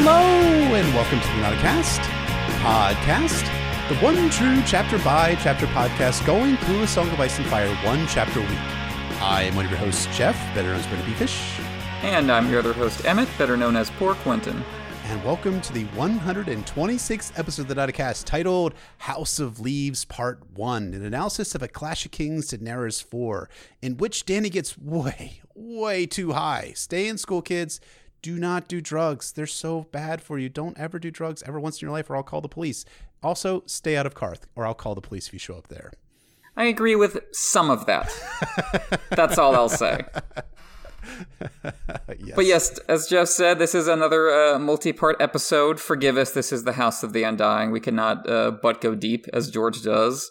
Hello and welcome to the Nauticast podcast, the one true chapter by chapter podcast going through a Song of Ice and Fire one chapter a week. I am one of your hosts, Jeff, better known as BryndenBFish. And I'm your other host, Emmett, better known as Poor Quentyn. And welcome to the 126th episode of the Nauticast titled House of Leaves Part 1, an analysis of A Clash of Kings to Daenerys 4, in which Danny gets way, way too high. Stay in school, kids do not do drugs. They're so bad for you. Don't ever do drugs ever once in your life, or I'll call the police. Also, stay out of Qarth, or I'll call the police if you show up there. I agree with some of that. That's all I'll say. yes. But yes, as Jeff said, this is another uh, multi-part episode. Forgive us, this is the House of the Undying. We cannot uh, but go deep as George does.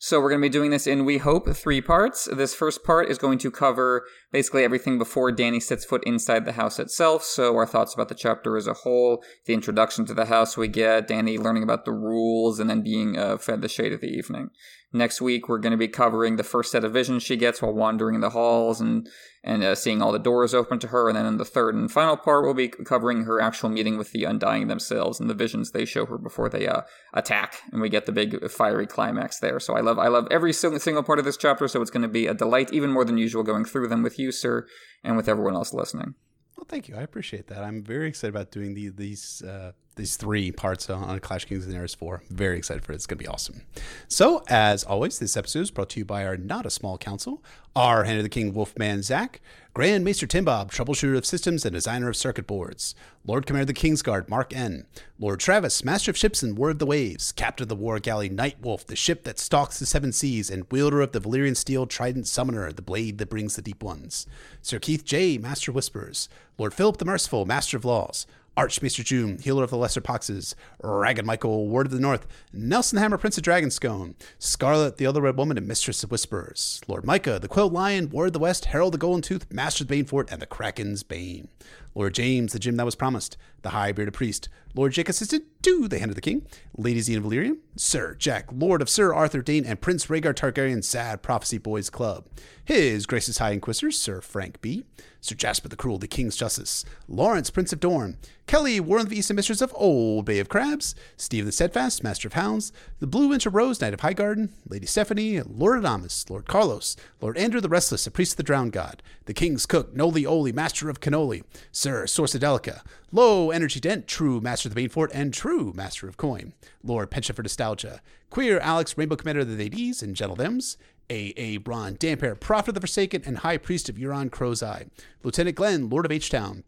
So we're going to be doing this in, we hope, three parts. This first part is going to cover basically everything before Danny sets foot inside the house itself. So our thoughts about the chapter as a whole, the introduction to the house we get, Danny learning about the rules, and then being uh, fed the shade of the evening. Next week, we're going to be covering the first set of visions she gets while wandering in the halls and and uh, seeing all the doors open to her. And then in the third and final part, we'll be covering her actual meeting with the Undying themselves and the visions they show her before they uh, attack. And we get the big fiery climax there. So I love I love every single part of this chapter. So it's going to be a delight, even more than usual, going through them with you, sir, and with everyone else listening. Well, thank you. I appreciate that. I'm very excited about doing the, these uh, these three parts on Clash Kings and Daenerys 4. Very excited for it. It's going to be awesome. So, as always, this episode is brought to you by our not a small council, our Hand of the King Wolfman Zach, Grand Maester Timbob, troubleshooter of systems and designer of circuit boards, Lord Commander of the Kingsguard Mark N, Lord Travis, Master of Ships and Word of the Waves, Captain of the War Galley Nightwolf, the ship that stalks the seven seas, and wielder of the Valyrian Steel Trident Summoner, the blade that brings the deep ones, Sir Keith J, Master Whisperers, Lord Philip the Merciful, Master of Laws, Archmaester June, Healer of the Lesser Poxes, Ragged Michael, Ward of the North, Nelson Hammer, Prince of Dragonscone, Scarlet, the Other Red Woman, and Mistress of Whisperers, Lord Micah, the Quill Lion, Ward of the West, Harold the Golden Tooth, Master of the Banefort, and the Kraken's Bane. Lord James, the gem that was promised, the High Bearded Priest, Lord Jake assisted to the Hand of the King, Lady Xena Valyrian, Sir Jack, Lord of Sir Arthur Dayne, and Prince Rhaegar Targaryen Sad Prophecy Boys Club. His Grace's High Inquisitor, Sir Frank B., Sir Jasper the Cruel, the King's Justice, Lawrence, Prince of Dorne, Kelly, Warren of the East and Mistress of Old Bay of Crabs, Steve the Steadfast, Master of Hounds, the Blue Winter Rose, Knight of Highgarden, Lady Stephanie, Lord Adamus, Lord Carlos, Lord Andrew the Restless, a priest of the Drowned God, the King's Cook, Noli Oli, Master of Cannoli, Sir Sorsadelica, Low Energy Dent, True Master of the Banefort, and True Master of Coin, Lord Penchant for Nostalgia, Queer Alex, Rainbow Commander of the Ladies and Gentle Thems, A.A. Braun, Damphair, Prophet of the Forsaken, and High Priest of Euron Crow's Eye, Lieutenant Glenn, Lord of H-Town,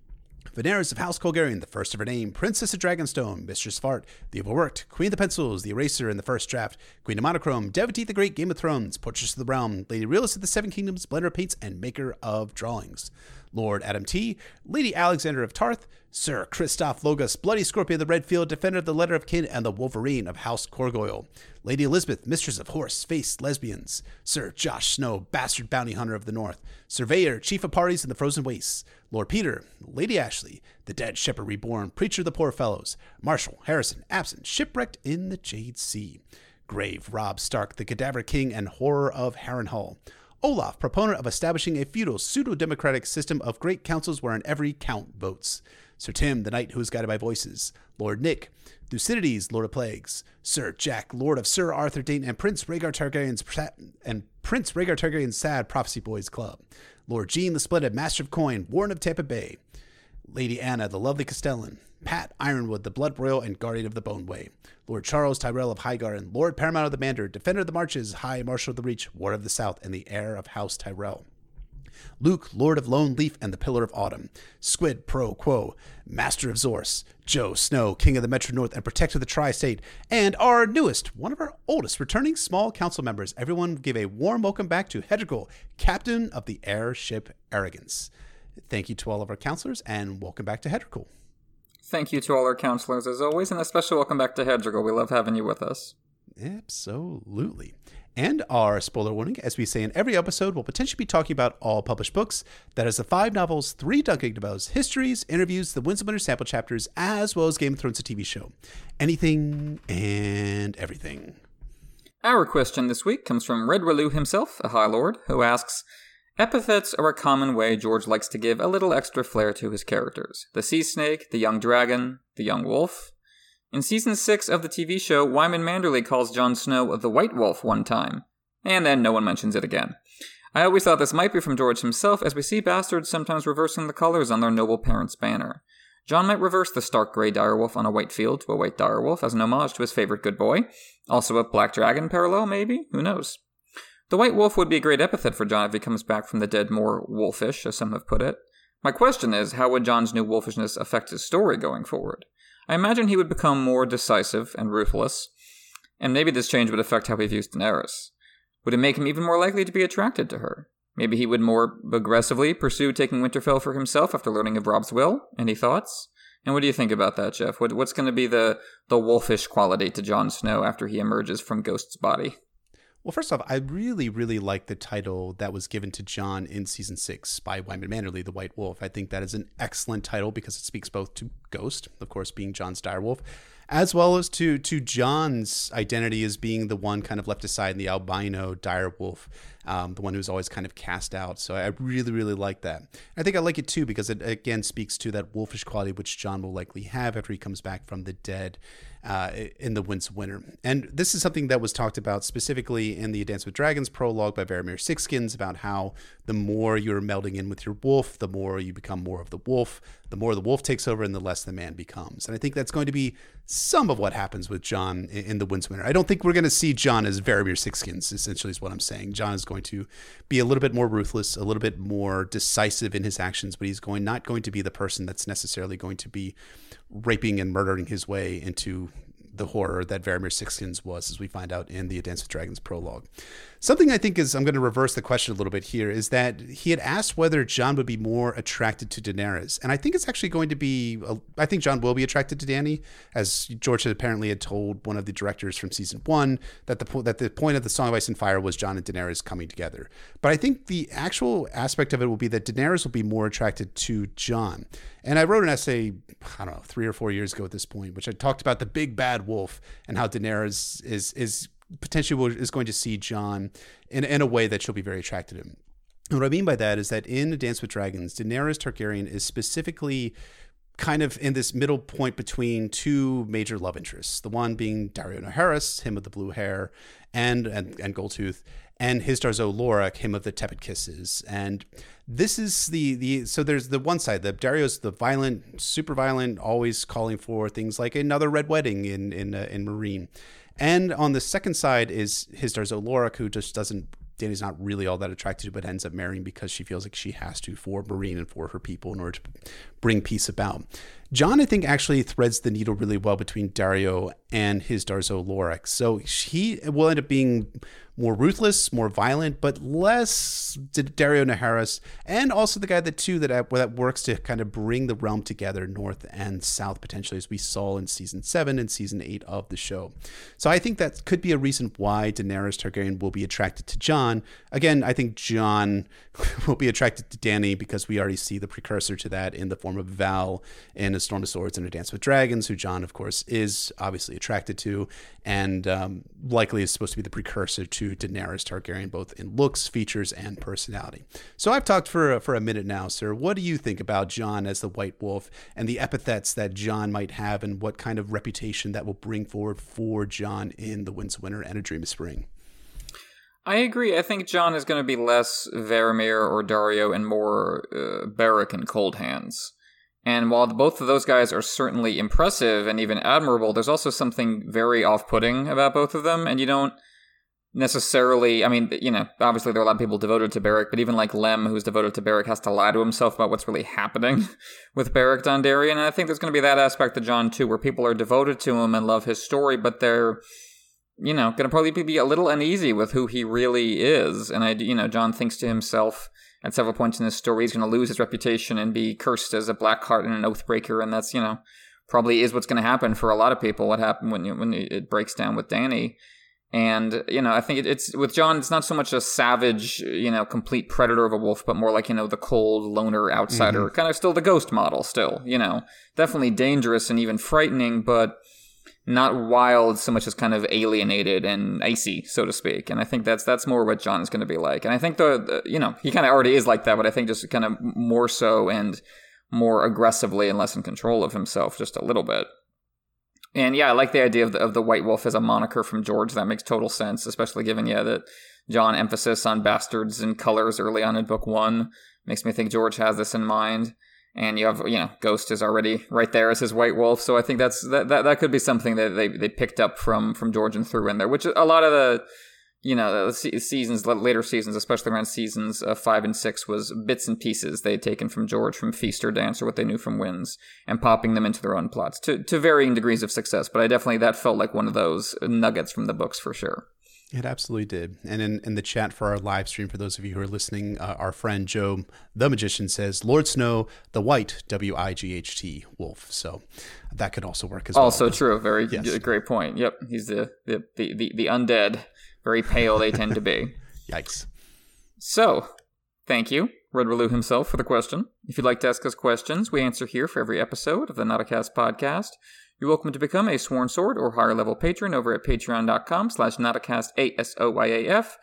Veneris of House Colgarian, the first of her name, Princess of Dragonstone, Mistress Fart, the Overworked, Queen of the Pencils, the Eraser in the first draft, Queen of Monochrome, Devotee the Great, Game of Thrones, Portress of the Realm, Lady Realist of the Seven Kingdoms, Blender of Paints, and Maker of Drawings. Lord Adam T., Lady Alexander of Tarth, Sir Christoph Logos, Bloody Scorpion of the Redfield, Defender of the Letter of Kin, and the Wolverine of House Corgoyle. Lady Elizabeth, Mistress of Horse, Face, Lesbians. Sir Josh Snow, Bastard Bounty Hunter of the North. Surveyor, Chief of Parties in the Frozen Wastes. Lord Peter, Lady Ashley, the Dead Shepherd Reborn, Preacher of the Poor Fellows. Marshall, Harrison, Absent, Shipwrecked in the Jade Sea. Grave, Rob Stark, the Cadaver King and Horror of Harrenhal. Olaf, proponent of establishing a feudal pseudo democratic system of great councils wherein every count votes. Sir Tim, the knight who is guided by voices. Lord Nick, Thucydides, Lord of Plagues. Sir Jack, Lord of Sir Arthur Dayne and Prince Rhaegar Targaryen's and Prince Rhaegar Targaryen's Sad Prophecy Boys Club. Lord Jean, the Splendid, Master of Coin, Warden of Tampa Bay. Lady Anna, the lovely Castellan. Pat Ironwood, the Blood Royal and Guardian of the Boneway. Lord Charles Tyrell of Highgarden, Lord Paramount of the Mander, Defender of the Marches, High Marshal of the Reach, Ward of the South, and the heir of House Tyrell. Luke, Lord of Lone Leaf and the Pillar of Autumn, Squid Pro Quo, Master of Zorse, Joe Snow, King of the Metro North and Protector of the Tri State, and our newest, one of our oldest returning small council members. Everyone give a warm welcome back to Hedrigal, Captain of the Airship Arrogance. Thank you to all of our counselors and welcome back to Hedrigal. Thank you to all our counselors as always, and a special welcome back to Hedrigal. We love having you with us. Absolutely. And our spoiler warning, as we say in every episode, we'll potentially be talking about all published books. That is the five novels, three Dunk and Egg novels, histories, interviews, the Winds of Winter sample chapters, as well as Game of Thrones, a TV show. Anything and everything. Our question this week comes from Red Relu himself, a High Lord, who asks Epithets are a common way George likes to give a little extra flair to his characters the sea snake, the young dragon, the young wolf. In season 6 of the TV show, Wyman Manderly calls Jon Snow the White Wolf one time, and then no one mentions it again. I always thought this might be from George himself, as we see bastards sometimes reversing the colors on their noble parents' banner. Jon might reverse the stark gray direwolf on a white field to a white direwolf as an homage to his favorite good boy. Also a black dragon parallel, maybe? Who knows? The White Wolf would be a great epithet for Jon if he comes back from the dead more wolfish, as some have put it. My question is, how would Jon's new wolfishness affect his story going forward? I imagine he would become more decisive and ruthless, and maybe this change would affect how he views Daenerys. Would it make him even more likely to be attracted to her? Maybe he would more aggressively pursue taking Winterfell for himself after learning of Robb's will? Any thoughts? And what do you think about that, Jeff? What, what's going to be the, the wolfish quality to Jon Snow after he emerges from Ghost's body? Well, first off, I really, really like the title that was given to Jon in season six by Wyman Manderly, the White Wolf. I think that is an excellent title because it speaks both to Ghost, of course, being Jon's direwolf, as well as to to Jon's identity as being the one kind of left aside in the albino direwolf, um, the one who's always kind of cast out. So I really, really like that. I think I like it too because it again speaks to that wolfish quality which Jon will likely have after he comes back from the dead uh, in the Winds Winter. And this is something that was talked about specifically in the Dance with Dragons prologue by Varamir Sixskins about how the more you're melding in with your wolf, the more you become more of the wolf, the more the wolf takes over, and the less the man becomes. And I think that's going to be some of what happens with Jon in, in the Winds of Winter. I don't think we're going to see Jon as Varamir Sixskins, essentially, is what I'm saying. Jon is going to be a little bit more ruthless, a little bit more decisive in his actions, but he's going not going to be the person that's necessarily going to be raping and murdering his way into the horror that Varamir Sixskins was, as we find out in the Dance with Dragons prologue. Something I think is, I'm going to reverse the question a little bit here, is that he had asked whether Jon would be more attracted to Daenerys. And I think it's actually going to be, uh, I think Jon will be attracted to Dany, as George had apparently had told one of the directors from season one that the, that the point of the Song of Ice and Fire was Jon and Daenerys coming together. But I think the actual aspect of it will be that Daenerys will be more attracted to Jon. And I wrote an essay, I don't know, three or four years ago at this point, which I talked about the big bad wolf and how Daenerys is is potentially is going to see Jon in, in a way that she'll be very attracted to him. And what I mean by that is that in Dance with Dragons, Daenerys Targaryen is specifically kind of in this middle point between two major love interests. The one being Daario Naharis, him of the blue hair, and and, and Goldtooth, and Hizdahr zo Loraq, him of the tepid kisses. And this is the the so there's the one side, the Daario's the violent, super violent, always calling for things like another red wedding in in uh, in Meereen. And on the second side is Hizdahr zo Loraq, who just doesn't Danny's not really all that attracted to, but ends up marrying because she feels like she has to for Meereen and for her people in order to bring peace about. Jon, I think, actually threads the needle really well between Daario and Hizdahr zo Loraq. So he will end up being more ruthless, more violent, but less Daario Naharis, and also the guy that too that uh, that works to kind of bring the realm together, north and south, potentially, as we saw in season seven and season eight of the show. So I think that could be a reason why Daenerys Targaryen will be attracted to Jon. Again, I think Jon will be attracted to Danny because we already see the precursor to that in the form of Val in A Storm of Swords and A Dance with Dragons, who Jon, of course, is obviously attracted to, and um, likely is supposed to be the precursor to Daenerys Targaryen, both in looks, features, and personality. So I've talked for for a minute now, sir. What do you think about Jon as the White Wolf and the epithets that Jon might have, and what kind of reputation that will bring forward for Jon in The Winds of Winter and A Dream of Spring? I agree. I think Jon is going to be less Varamir or Daario and more uh, Beric and Cold Hands. And while both of those guys are certainly impressive and even admirable, there's also something very off putting about both of them. And you don't necessarily, I mean, you know, obviously there are a lot of people devoted to Beric, but even like Lem, who's devoted to Beric, has to lie to himself about what's really happening with Beric Dondarrion. And I think there's going to be that aspect to Jon too, where people are devoted to him and love his story, but they're, you know, going to probably be a little uneasy with who he really is. And I, you know, Jon thinks to himself, at several points in this story, he's going to lose his reputation and be cursed as a black heart and an oath breaker, and that's you know probably is what's going to happen for a lot of people. What happened when you, when it breaks down with Danny, and you know I think it, it's with Jon. it's not so much a savage, you know, complete predator of a wolf, but more like you know the cold loner outsider, mm-hmm. kind of still the ghost model, still you know, definitely dangerous and even frightening, but not wild so much as kind of alienated and icy, so to speak. And I think that's that's more what Jon is going to be like. And I think the, the you know he kind of already is like that, but I think just kind of more so and more aggressively and less in control of himself, just a little bit. And yeah, I like the idea of the, of the White Wolf as a moniker from George. That makes total sense, especially given yeah that Jon emphasis on bastards and colors early on in book one makes me think George has this in mind and you have you know Ghost is already right there as his White Wolf, so I think that's that that, that could be something that they, they picked up from from George and threw in there, which a lot of the you know the seasons later seasons, especially around seasons uh, five and six, was bits and pieces they had taken from George from Feast or Dance or what they knew from Winds and popping them into their own plots to to varying degrees of success. But I definitely that felt like one of those nuggets from the books for sure. It absolutely did. And in, in the chat for our live stream, for those of you who are listening, uh, our friend Joe, the magician, says Lord Snow, the white, W I G H T, wolf. So that could also work as also well. Also true. Very yes. great point. Yep. He's the, the, the, the, the undead. Very pale they tend to be. Yikes. So, thank you, Red Relu himself, for the question. If you'd like to ask us questions, we answer here for every episode of the Nauticast podcast. You're welcome to become a Sworn Sword or higher level patron over at patreon.com slash nauticast A-S-O-Y-A-F,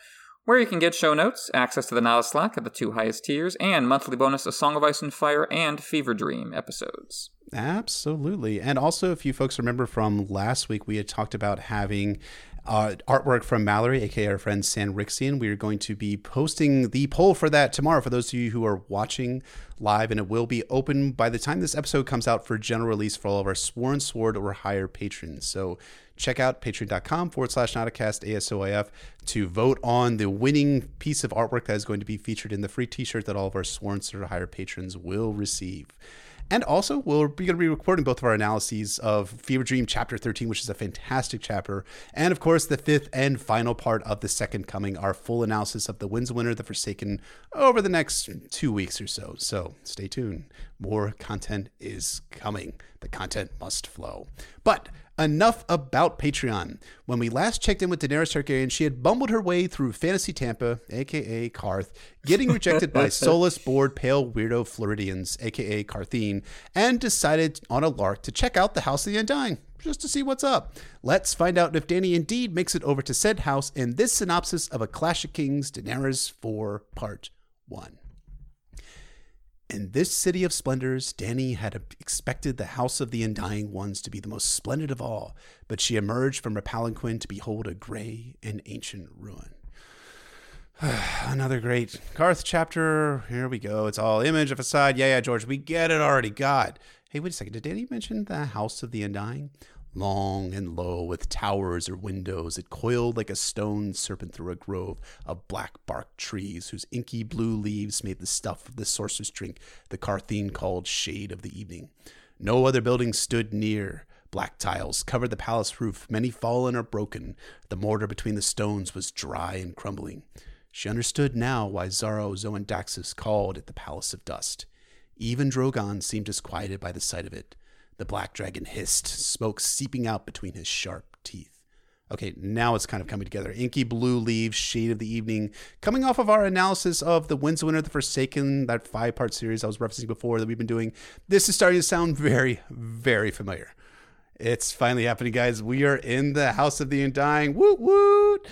where you can get show notes, access to the Nauta Slack at the two highest tiers, and monthly bonus A Song of Ice and Fire and Fever Dream episodes. Absolutely. And also, if you folks remember from last week, we had talked about having uh, artwork from Mallory, aka our friend San Rixian. We are going to be posting the poll for that tomorrow for those of you who are watching live, and it will be open by the time this episode comes out for general release for all of our Sworn Sword or higher patrons. So check out patreon.com forward slash nauticast ASOIF to vote on the winning piece of artwork that is going to be featured in the free t shirt that all of our Sworn Sword or higher patrons will receive. And also, we're going to be recording both of our analyses of Fever Dream Chapter 13, which is a fantastic chapter, and of course, the fifth and final part of the Second Coming, our full analysis of The Winds Winter, The Forsaken, over the next two weeks or so. So stay tuned. More content is coming. The content must flow. But enough about Patreon. When we last checked in with Daenerys Targaryen, she had bumbled her way through Fantasy Tampa, aka Qarth, getting rejected by soulless, bored, pale, weirdo Floridians, aka Qartheen, and decided on a lark to check out the House of the Undying just to see what's up. Let's find out if Danny indeed makes it over to said house in this synopsis of A Clash of Kings Daenerys 4 Part 1. In this city of splendors, Danny had expected the House of the Undying Ones to be the most splendid of all, but she emerged from her palanquin to behold a gray and ancient ruin. Another great Qarth chapter. Here we go. It's all image, of a side. Yeah, yeah, George, we get it already. God. Hey, wait a second. Did Danny mention the House of the Undying? Long and low, with towers or windows, it coiled like a stone serpent through a grove of black barked trees, whose inky blue leaves made the stuff of the sorcerer's drink the Qartheen called Shade of the Evening. No other buildings stood near. Black tiles covered the palace roof, many fallen or broken. The mortar between the stones was dry and crumbling. She understood now why Xaro Xhoan Daxos called it the Palace of Dust. Even Drogon seemed disquieted by the sight of it. The black dragon hissed, smoke seeping out between his sharp teeth. Okay, now it's kind of coming together. Inky blue leaves, shade of the evening, coming off of our analysis of the Winds Winter, the Forsaken, that five part series I was referencing before that we've been doing. This is starting to sound very, very familiar. It's finally happening, guys. We are in the House of the Undying. Woot woot!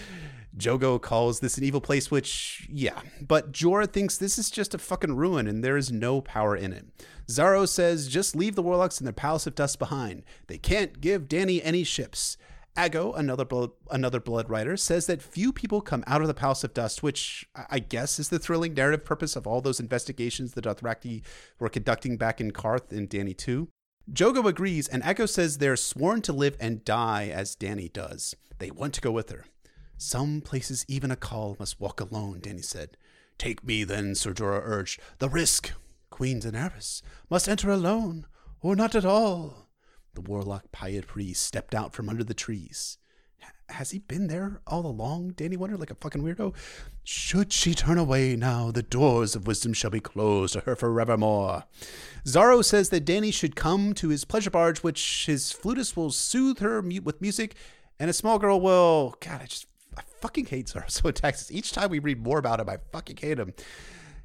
Jhogo calls this an evil place, which, yeah, but Jorah thinks this is just a fucking ruin and there is no power in it. Xaro says just leave the warlocks and their palace of dust behind. They can't give Danny any ships. Aggo, another blood, another bloodrider, says that few people come out of the Palace of Dust, which I guess is the thrilling narrative purpose of all those investigations the Dothraki were conducting back in Qarth in Danny 2. Jhogo agrees, and Aggo says they're sworn to live and die as Danny does. They want to go with her. Some places even a khal must walk alone, Dany said. Take me then, Sir Jorah urged. The risk. Queen Daenerys must enter alone, or not at all. The warlock Pyat stepped out from under the trees. Has he been there all along? Dany wondered, like a fucking weirdo. Should she turn away now, the doors of wisdom shall be closed to her forevermore. Xaro says that Dany should come to his pleasure barge, which his flutist will soothe her with music, and a small girl will. God, I just I fucking hate Xaro Texas. Each time we read more about him, I fucking hate him.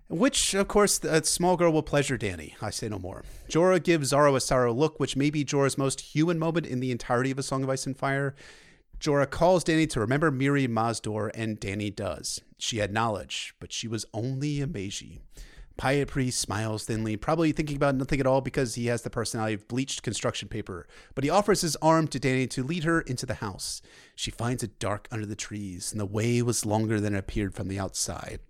Which, of course, a uh, small girl will pleasure Danny. I say no more. Jorah gives Xaro a sorrow look, which may be Jorah's most human moment in the entirety of A Song of Ice and Fire. Jorah calls Danny to remember Mirri Maz Duur, and Danny does. She had knowledge, but she was only a maegi. Pyat Pree smiles thinly, probably thinking about nothing at all because he has the personality of bleached construction paper. But he offers his arm to Danny to lead her into the house. She finds it dark under the trees, and the way was longer than it appeared from the outside.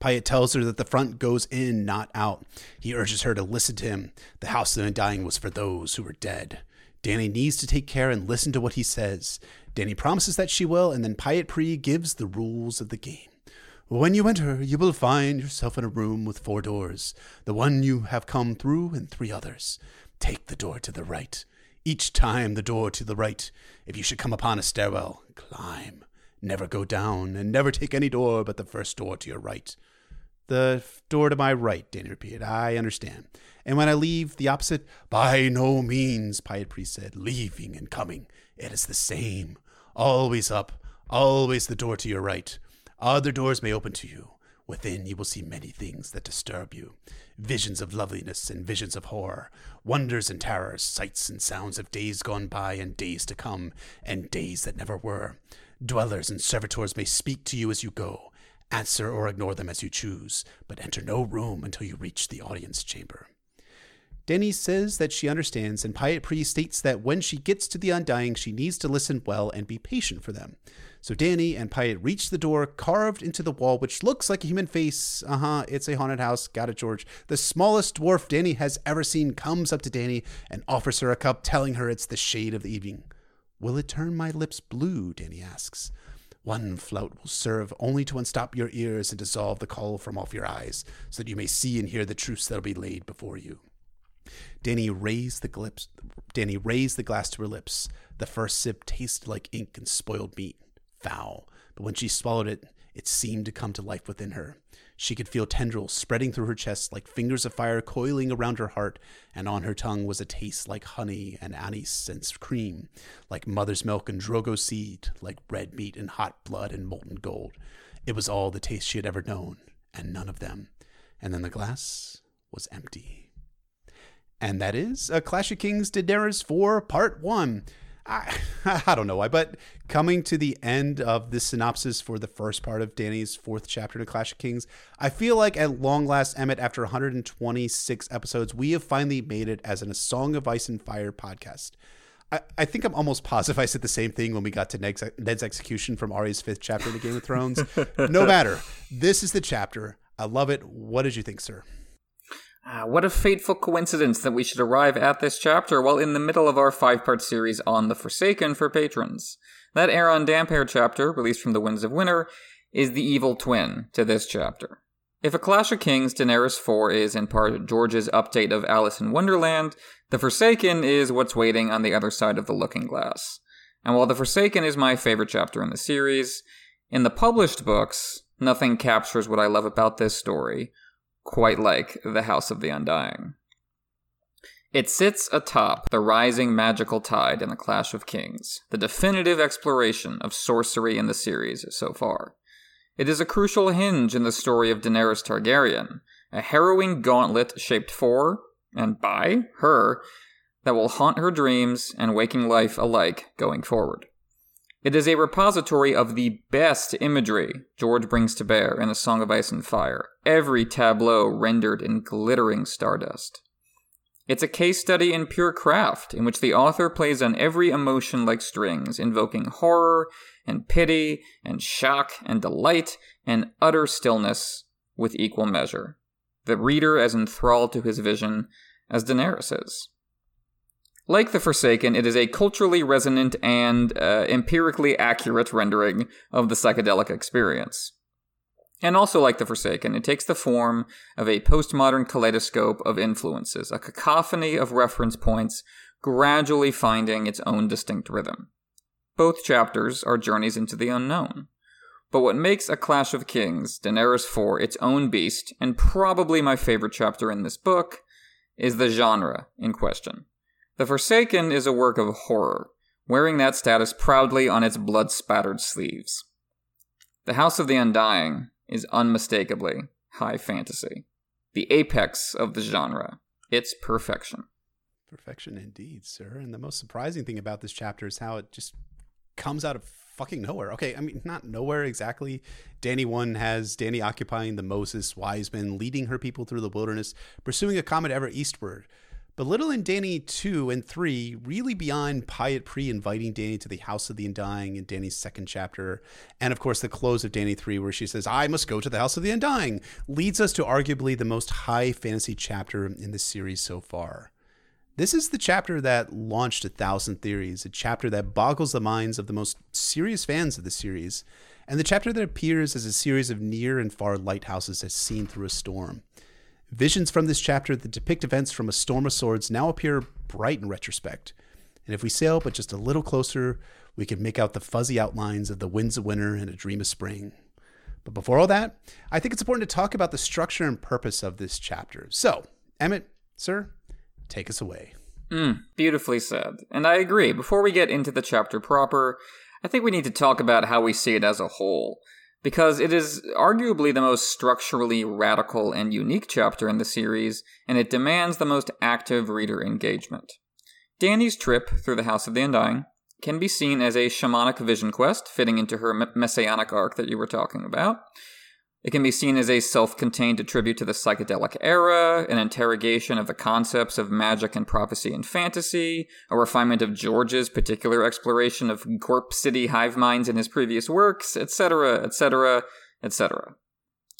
Pyat tells her that the front goes in, not out. He urges her to listen to him. The house of the undying was for those who were dead. Danny needs to take care and listen to what he says. Danny promises that she will, and then Pyat Pree gives the rules of the game. When you enter, you will find yourself in a room with four doors, the one you have come through, and three others. Take the door to the right. Each time the door to the right. If you should come upon a stairwell, climb. Never go down, and never take any door but the first door to your right. The door to my right, Danny repeated. I understand. And when I leave the opposite, by no means, Pyat Pree said, leaving and coming. It is the same. Always up, always the door to your right. Other doors may open to you. Within you will see many things that disturb you visions of loveliness and visions of horror, wonders and terrors, sights and sounds of days gone by and days to come, and days that never were. Dwellers and servitors may speak to you as you go. Answer or ignore them as you choose, but enter no room until you reach the audience chamber. Denny says that she understands, and Pyat Pree states that when she gets to the Undying, she needs to listen well and be patient for them. So Danny and Pyat reach the door carved into the wall, which looks like a human face. Uh huh, it's a haunted house. Got it, George. The smallest dwarf Danny has ever seen comes up to Danny and offers her a cup, telling her it's the shade of the evening. Will it turn my lips blue? Danny asks. One flout will serve only to unstop your ears and dissolve the kohl from off your eyes, so that you may see and hear the truths that'll be laid before you. Danny raised the. Danny raised the glass to her lips. The first sip tasted like ink and spoiled meat, foul. But when she swallowed it, it seemed to come to life within her. She could feel tendrils spreading through her chest like fingers of fire coiling around her heart, and on her tongue was a taste like honey and anise and cream, like mother's milk and drogo seed, like red meat and hot blood and molten gold. It was all the taste she had ever known, and none of them. And then the glass was empty. And that is A Clash of Kings Daenerys 4 Part 1. I, I don't know why, but coming to the end of this synopsis for the first part of Danny's fourth chapter to Clash of Kings, I feel like at long last, Emmett, after 126 episodes, we have finally made it as an A Song of Ice and Fire podcast. I, I think I'm almost positive I said the same thing when we got to Ned's, Ned's execution from Arya's fifth chapter in the Game of Thrones. no matter, this is the chapter. I love it. What did you think, sir? Ah, what a fateful coincidence that we should arrive at this chapter while in the middle of our five part series on The Forsaken for patrons. That Aeron Damphair chapter, released from the Winds of Winter, is the evil twin to this chapter. If A Clash of Kings Daenerys 4 is in part George's update of Alice in Wonderland, The Forsaken is what's waiting on the other side of the looking glass. And while The Forsaken is my favorite chapter in the series, in the published books, nothing captures what I love about this story quite like the House of the Undying. It sits atop the rising magical tide in the Clash of Kings, the definitive exploration of sorcery in the series so far. It is a crucial hinge in the story of Daenerys Targaryen, a harrowing gauntlet shaped for, and by, her, that will haunt her dreams and waking life alike going forward. It is a repository of the best imagery George brings to bear in A Song of Ice and Fire, every tableau rendered in glittering stardust. It's a case study in pure craft, in which the author plays on every emotion like strings, invoking horror and pity and shock and delight and utter stillness with equal measure. The reader as enthralled to his vision as Daenerys is. Like The Forsaken, it is a culturally resonant and uh, empirically accurate rendering of the psychedelic experience. And also like The Forsaken, it takes the form of a postmodern kaleidoscope of influences, a cacophony of reference points, gradually finding its own distinct rhythm. Both chapters are journeys into the unknown. But what makes A Clash of Kings, Daenerys 4, its own beast, and probably my favorite chapter in this book, is the genre in question. The Forsaken is a work of horror, wearing that status proudly on its blood spattered sleeves. The House of the Undying is unmistakably high fantasy, the apex of the genre. It's perfection. Perfection indeed, sir. And the most surprising thing about this chapter is how it just comes out of fucking nowhere. Okay, I mean, not nowhere exactly. Danny 1 has Danny occupying the Moses Wiseman, leading her people through the wilderness, pursuing a comet ever eastward. But little in Danny 2 and 3, really beyond Pyat Pree inviting Danny to the House of the Undying in Danny's second chapter, and of course the close of Danny 3 where she says, I must go to the House of the Undying, leads us to arguably the most high fantasy chapter in the series so far. This is the chapter that launched a thousand theories, a chapter that boggles the minds of the most serious fans of the series, and the chapter that appears as a series of near and far lighthouses as seen through a storm. Visions from this chapter that depict events from a storm of swords now appear bright in retrospect. And if we sail but just a little closer, we can make out the fuzzy outlines of the winds of winter and a dream of spring. But before all that, I think it's important to talk about the structure and purpose of this chapter. So, Emmett, sir, Take us away. Mm, beautifully said. And I agree. Before we get into the chapter proper, I think we need to talk about how we see it as a whole, because it is arguably the most structurally radical and unique chapter in the series, and it demands the most active reader engagement. Danny's trip through the House of the Undying can be seen as a shamanic vision quest fitting into her messianic arc that you were talking about. It can be seen as a self contained tribute to the psychedelic era, an interrogation of the concepts of magic and prophecy and fantasy, a refinement of George's particular exploration of Gorp City hive minds in his previous works, etc., etc., etc.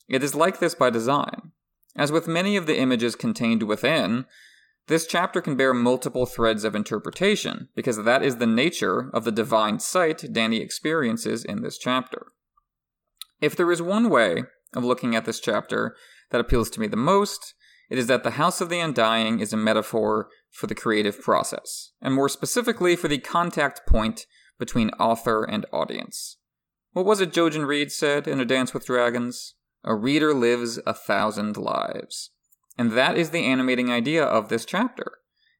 It is like this by design. As with many of the images contained within, this chapter can bear multiple threads of interpretation, because that is the nature of the divine sight Danny experiences in this chapter. If there is one way of looking at this chapter that appeals to me the most, it is that the House of the Undying is a metaphor for the creative process, and more specifically for the contact point between author and audience. What was it Jojen Reed said in A Dance with Dragons? A reader lives a thousand lives. And that is the animating idea of this chapter.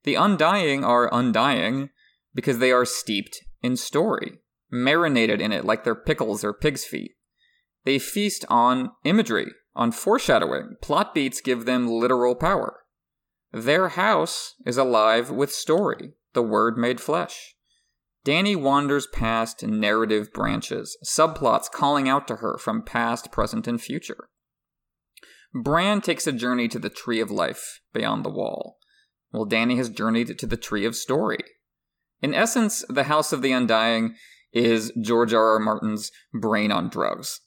The Undying are undying because they are steeped in story, marinated in it like they're pickles or pig's feet. They feast on imagery, on foreshadowing. Plot beats give them literal power. Their house is alive with story, the word made flesh. Danny wanders past narrative branches, subplots calling out to her from past, present, and future. Bran takes a journey to the Tree of Life beyond the wall, while Danny has journeyed to the Tree of Story. In essence, the House of the Undying is George R. R. Martin's brain on drugs.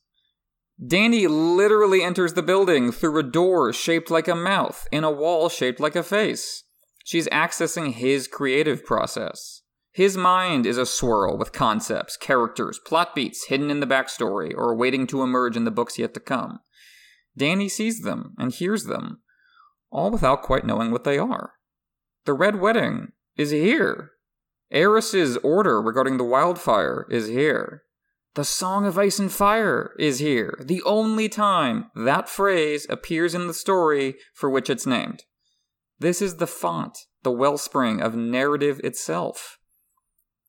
Dany literally enters the building through a door shaped like a mouth in a wall shaped like a face. She's accessing his creative process. His mind is a swirl with concepts, characters, plot beats hidden in the backstory or waiting to emerge in the books yet to come. Danny sees them and hears them, all without quite knowing what they are. The Red Wedding is here. Aerys's order regarding the wildfire is here. The Song of Ice and Fire is here, the only time that phrase appears in the story for which it's named. This is the font, the wellspring of narrative itself.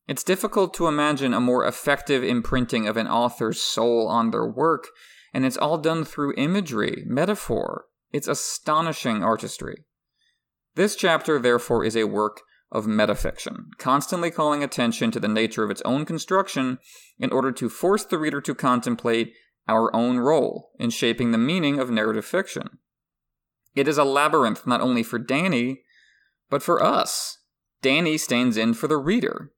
It's difficult to imagine a more effective imprinting of an author's soul on their work, and it's all done through imagery, metaphor. It's astonishing artistry. This chapter, therefore, is a work of metafiction, constantly calling attention to the nature of its own construction in order to force the reader to contemplate our own role in shaping the meaning of narrative fiction. It is a labyrinth not only for Danny, but for us. Danny stands in for the reader.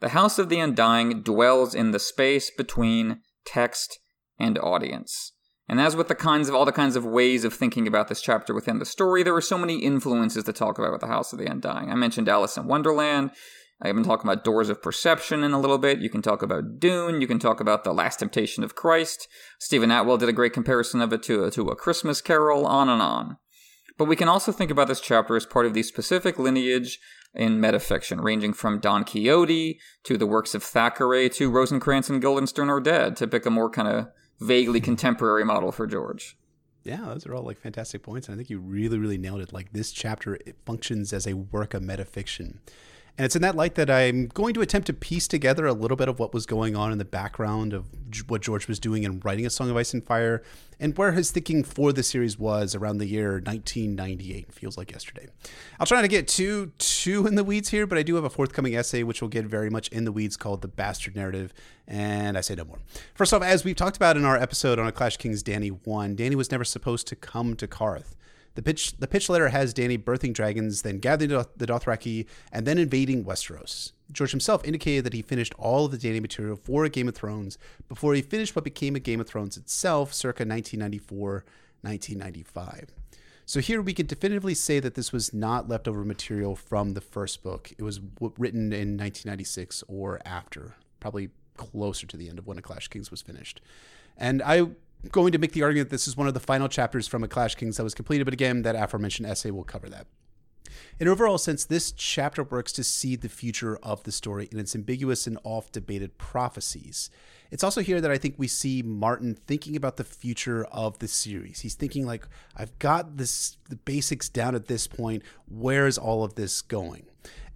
The House of the Undying dwells in the space between text and audience. And as with the kinds of all the kinds of ways of thinking about this chapter within the story, there are so many influences to talk about with the House of the Undying. I mentioned Alice in Wonderland. I've been talking about Doors of Perception in a little bit. You can talk about Dune. You can talk about The Last Temptation of Christ. Steven Attewell did a great comparison of it to, to A Christmas Carol, on and on. But we can also think about this chapter as part of the specific lineage in metafiction, ranging from Don Quixote to the works of Thackeray to Rosencrantz and Guildenstern are dead, to pick a more kind of vaguely contemporary model for George. Yeah, those are all like fantastic points. And I think you really, really nailed it. Like this chapter, it functions as a work of metafiction. And it's in that light that I'm going to attempt to piece together a little bit of what was going on in the background of what George was doing in writing A Song of Ice and Fire and where his thinking for the series was around the year 1998. Feels like yesterday. I'll try not to get too too in the weeds here, but I do have a forthcoming essay which will get very much in the weeds called The Bastard Narrative, and I say no more. First off, as we've talked about in our episode on A Clash Kings Danny 1, Danny was never supposed to come to Qarth. The pitch the pitch letter has Danny birthing dragons, then gathering the Dothraki, and then invading Westeros. George himself indicated that he finished all of the Dany material for Game of Thrones before he finished what became a Game of Thrones itself circa 1994 1995. So here we can definitively say that this was not leftover material from the first book. It was written in 1996 or after, probably closer to the end of when A Clash of Kings was finished. And I going to make the argument that this is one of the final chapters from A Clash Kings that was completed, but again, that aforementioned essay will cover that. In overall sense, this chapter works to see the future of the story in its ambiguous and oft debated prophecies. It's also here that I think we see Martin thinking about the future of the series. He's thinking like, I've got this the basics down at this point. Where is all of this going?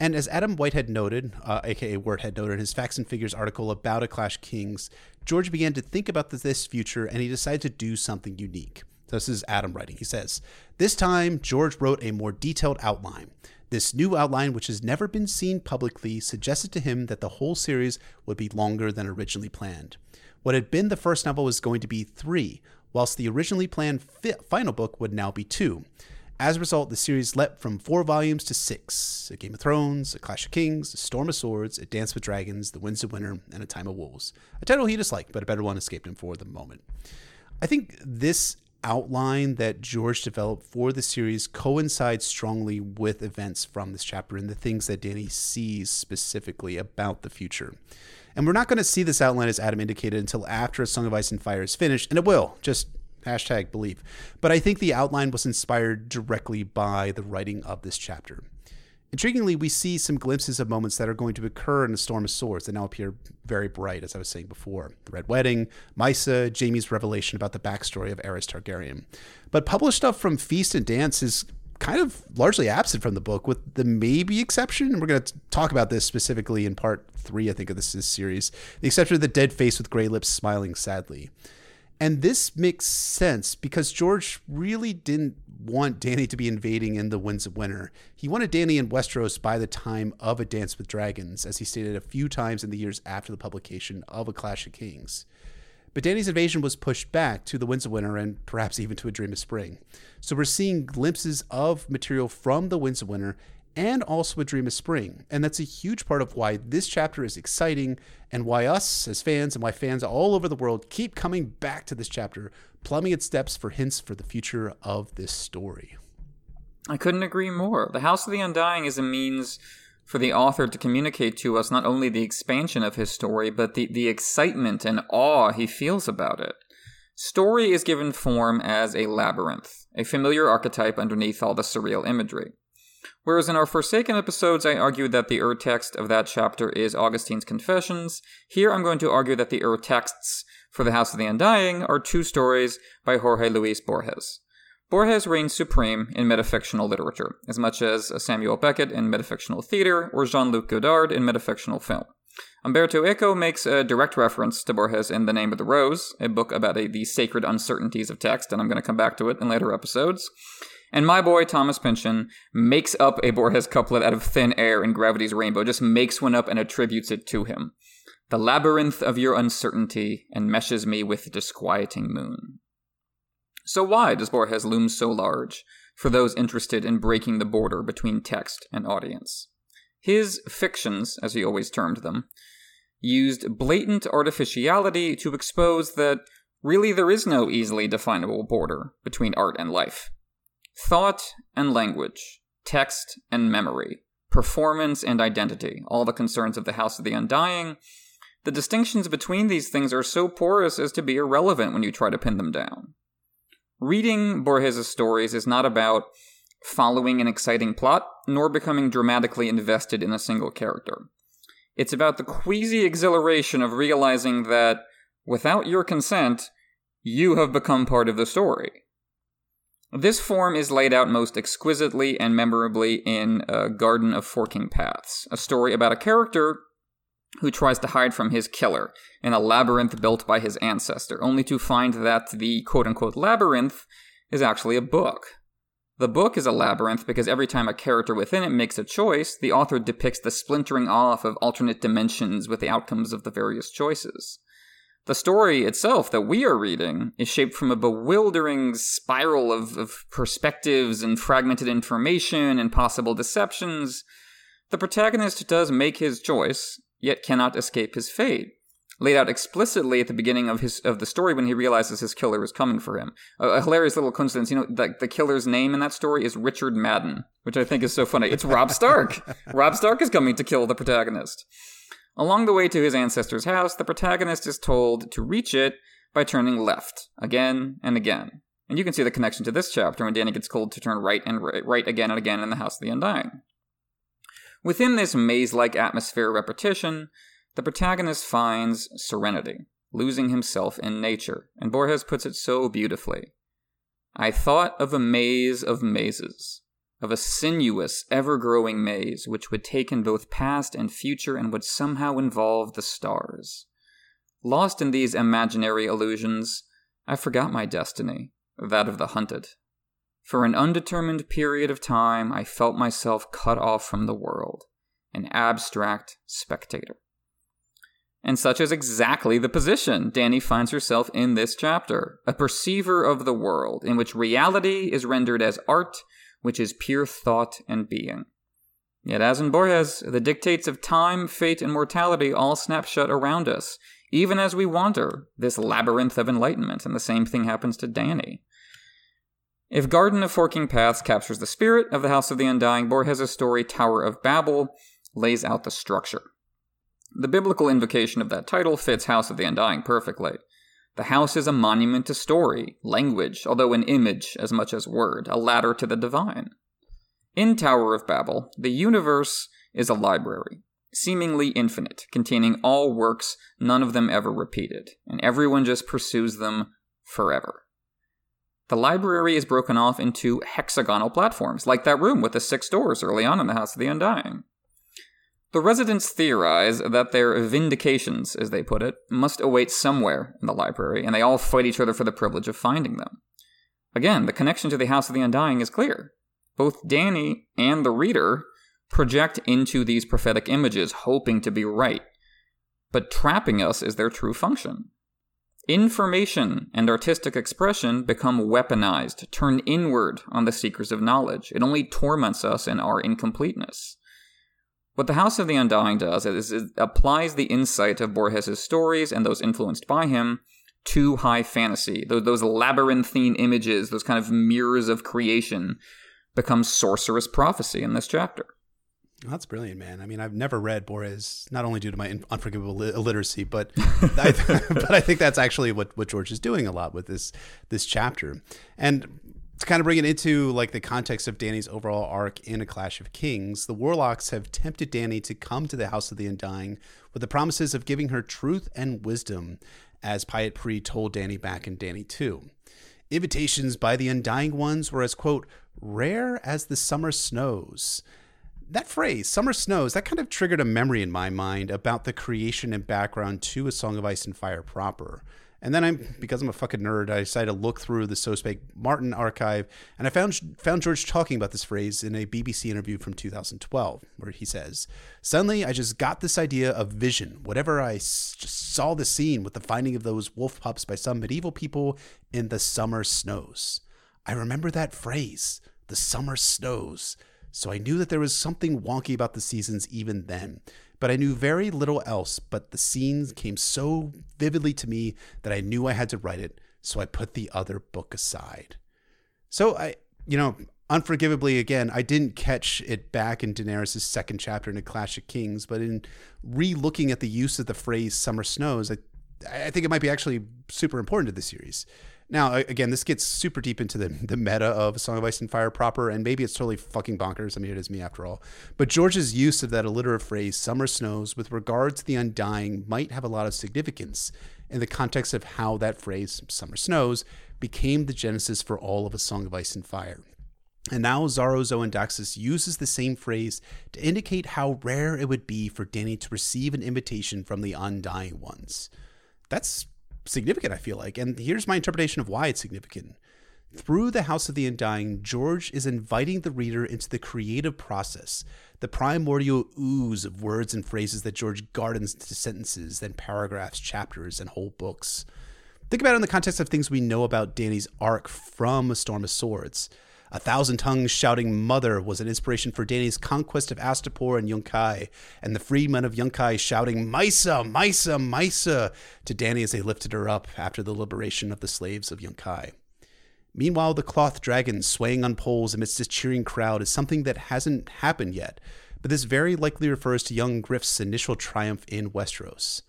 And as Adam Whitehead noted, uh, aka Werthead noted in his Facts and Figures article about A Clash Kings, George began to think about this future and he decided to do something unique. This is Adam writing. He says, This time, George wrote a more detailed outline. This new outline, which has never been seen publicly, suggested to him that the whole series would be longer than originally planned. What had been the first novel was going to be three, whilst the originally planned fi- final book would now be two. As a result, the series leapt from four volumes to six A Game of Thrones, A Clash of Kings, A Storm of Swords, A Dance with Dragons, The Winds of Winter, and A Time of Wolves. A title he disliked, but a better one escaped him for the moment. I think this outline that George developed for the series coincides strongly with events from this chapter and the things that Danny sees specifically about the future. And we're not going to see this outline, as Adam indicated, until after A Song of Ice and Fire is finished, and it will. Just Hashtag believe. But I think the outline was inspired directly by the writing of this chapter. Intriguingly, we see some glimpses of moments that are going to occur in A Storm of Swords that now appear very bright, as I was saying before. The Red Wedding, Mysa, Jaime's revelation about the backstory of Aerys Targaryen. But published stuff from Feast and Dance is kind of largely absent from the book, with the maybe exception, and we're going to talk about this specifically in part three, I think, of this, this series, the exception of the dead face with gray lips smiling sadly. And this makes sense because George really didn't want Danny to be invading in the Winds of Winter. He wanted Danny in Westeros by the time of A Dance with Dragons, as he stated a few times in the years after the publication of A Clash of Kings. But Danny's invasion was pushed back to the Winds of Winter and perhaps even to A Dream of Spring. So we're seeing glimpses of material from the Winds of Winter and also a dream of spring. And that's a huge part of why this chapter is exciting and why us as fans and why fans all over the world keep coming back to this chapter, plumbing its depths for hints for the future of this story. I couldn't agree more. The House of the Undying is a means for the author to communicate to us not only the expansion of his story, but the, the excitement and awe he feels about it. Story is given form as a labyrinth, a familiar archetype underneath all the surreal imagery. Whereas in our Forsaken episodes, I argued that the Ur text of that chapter is Augustine's Confessions, here I'm going to argue that the Ur texts for The House of the Undying are two stories by Jorge Luis Borges. Borges reigns supreme in metafictional literature, as much as Samuel Beckett in metafictional theater or Jean Luc Godard in metafictional film. Umberto Eco makes a direct reference to Borges in The Name of the Rose, a book about a, the sacred uncertainties of text, and I'm going to come back to it in later episodes. And my boy Thomas Pynchon makes up a Borges couplet out of thin air in Gravity's Rainbow, just makes one up and attributes it to him. The labyrinth of your uncertainty enmeshes me with the disquieting moon. So why does Borges loom so large for those interested in breaking the border between text and audience? His fictions, as he always termed them, used blatant artificiality to expose that really there is no easily definable border between art and life. Thought and language, text and memory, performance and identity, all the concerns of the House of the Undying, the distinctions between these things are so porous as to be irrelevant when you try to pin them down. Reading Borges' stories is not about following an exciting plot, nor becoming dramatically invested in a single character. It's about the queasy exhilaration of realizing that, without your consent, you have become part of the story. This form is laid out most exquisitely and memorably in uh, Garden of Forking Paths, a story about a character who tries to hide from his killer in a labyrinth built by his ancestor, only to find that the quote unquote labyrinth is actually a book. The book is a labyrinth because every time a character within it makes a choice, the author depicts the splintering off of alternate dimensions with the outcomes of the various choices. The story itself that we are reading is shaped from a bewildering spiral of, of perspectives and fragmented information and possible deceptions. The protagonist does make his choice, yet cannot escape his fate. Laid out explicitly at the beginning of his of the story when he realizes his killer is coming for him. A, a hilarious little coincidence, you know, the, the killer's name in that story is Richard Madden, which I think is so funny. It's Robb Stark. Robb Stark is coming to kill the protagonist. Along the way to his ancestor's house, the protagonist is told to reach it by turning left again and again. And you can see the connection to this chapter when Danny gets told to turn right and right, right again and again in the House of the Undying. Within this maze like atmosphere of repetition, the protagonist finds serenity, losing himself in nature, and Borges puts it so beautifully. I thought of a maze of mazes, of a sinuous, ever growing maze which would take in both past and future and would somehow involve the stars. Lost in these imaginary illusions, I forgot my destiny, that of the hunted. For an undetermined period of time, I felt myself cut off from the world, an abstract spectator. And such is exactly the position Danny finds herself in this chapter a perceiver of the world, in which reality is rendered as art, which is pure thought and being. Yet, as in Borges, the dictates of time, fate, and mortality all snap shut around us, even as we wander this labyrinth of enlightenment, and the same thing happens to Danny. If Garden of Forking Paths captures the spirit of the House of the Undying, Borges' story Tower of Babel lays out the structure. The biblical invocation of that title fits House of the Undying perfectly. The house is a monument to story, language, although an image as much as word, a ladder to the divine. In Tower of Babel, the universe is a library, seemingly infinite, containing all works, none of them ever repeated, and everyone just pursues them forever. The library is broken off into hexagonal platforms, like that room with the six doors early on in the House of the Undying. The residents theorize that their vindications, as they put it, must await somewhere in the library, and they all fight each other for the privilege of finding them. Again, the connection to the House of the Undying is clear. Both Danny and the reader project into these prophetic images, hoping to be right, but trapping us is their true function. Information and artistic expression become weaponized, turn inward on the seekers of knowledge. It only torments us in our incompleteness. What the House of the Undying does is it applies the insight of Borges' stories and those influenced by him to high fantasy. Those, those labyrinthine images, those kind of mirrors of creation, become sorcerous prophecy in this chapter. That's brilliant, man. I mean, I've never read Borges, not only due to my unforgivable illiteracy, but I, but I think that's actually what, what George is doing a lot with this this chapter. And to kind of bring it into like the context of Danny's overall arc in A Clash of Kings, the Warlocks have tempted Danny to come to the House of the Undying with the promises of giving her truth and wisdom, as Pyat told Danny back in Danny 2. Invitations by the Undying Ones were as, quote, rare as the summer snows that phrase, summer snows, that kind of triggered a memory in my mind about the creation and background to A Song of Ice and Fire proper. And then I'm because I'm a fucking nerd, I decided to look through the So Spake Martin archive, and I found found George talking about this phrase in a BBC interview from 2012, where he says, "Suddenly, I just got this idea of vision. Whatever I s- just saw the scene with the finding of those wolf pups by some medieval people in the summer snows. I remember that phrase, the summer snows." so I knew that there was something wonky about the seasons even then. But I knew very little else, but the scenes came so vividly to me that I knew I had to write it, so I put the other book aside. So I, you know, unforgivably again, I didn't catch it back in Daenerys' second chapter in A Clash of Kings, but in re-looking at the use of the phrase "summer snows," I, I think it might be actually super important to the series. Now, again, this gets super deep into the, the meta of Song of Ice and Fire proper, and maybe it's totally fucking bonkers. I mean, it is me after all. But George's use of that alliterative phrase, summer snows, with regard to the undying, might have a lot of significance. in the context of how that phrase, summer snows, became the genesis for all of A Song of Ice and Fire. And now Xaro Xhoan Daxos uses the same phrase to indicate how rare it would be for Danny to receive an invitation from the Undying Ones. That's significant, I feel like. And here's my interpretation of why it's significant. Through the House of the Undying, George is inviting the reader into the creative process, the primordial ooze of words and phrases that George gardens into sentences, then paragraphs, chapters, and whole books. Think about it in the context of things we know about Danny's arc from A Storm of Swords. A thousand tongues shouting mother was an inspiration for Danny's conquest of Astapor and Yunkai, and the freedmen of Yunkai shouting Mhysa, Mhysa, Mhysa to Danny as they lifted her up after the liberation of the slaves of Yunkai. Meanwhile, the cloth dragon swaying on poles amidst a cheering crowd is something that hasn't happened yet, but this very likely refers to young Griff's initial triumph in Westeros.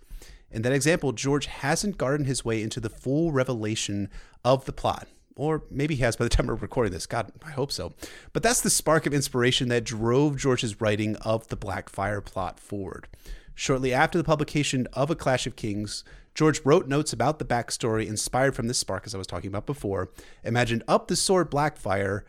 In that example, George hasn't gardened his way into the full revelation of the plot, or maybe he has by the time we're recording this. God, I hope so. But that's the spark of inspiration that drove George's writing of the Blackfyre plot forward. Shortly after the publication of A Clash of Kings, George wrote notes about the backstory inspired from this spark, as I was talking about before, imagined up the sword Blackfyre,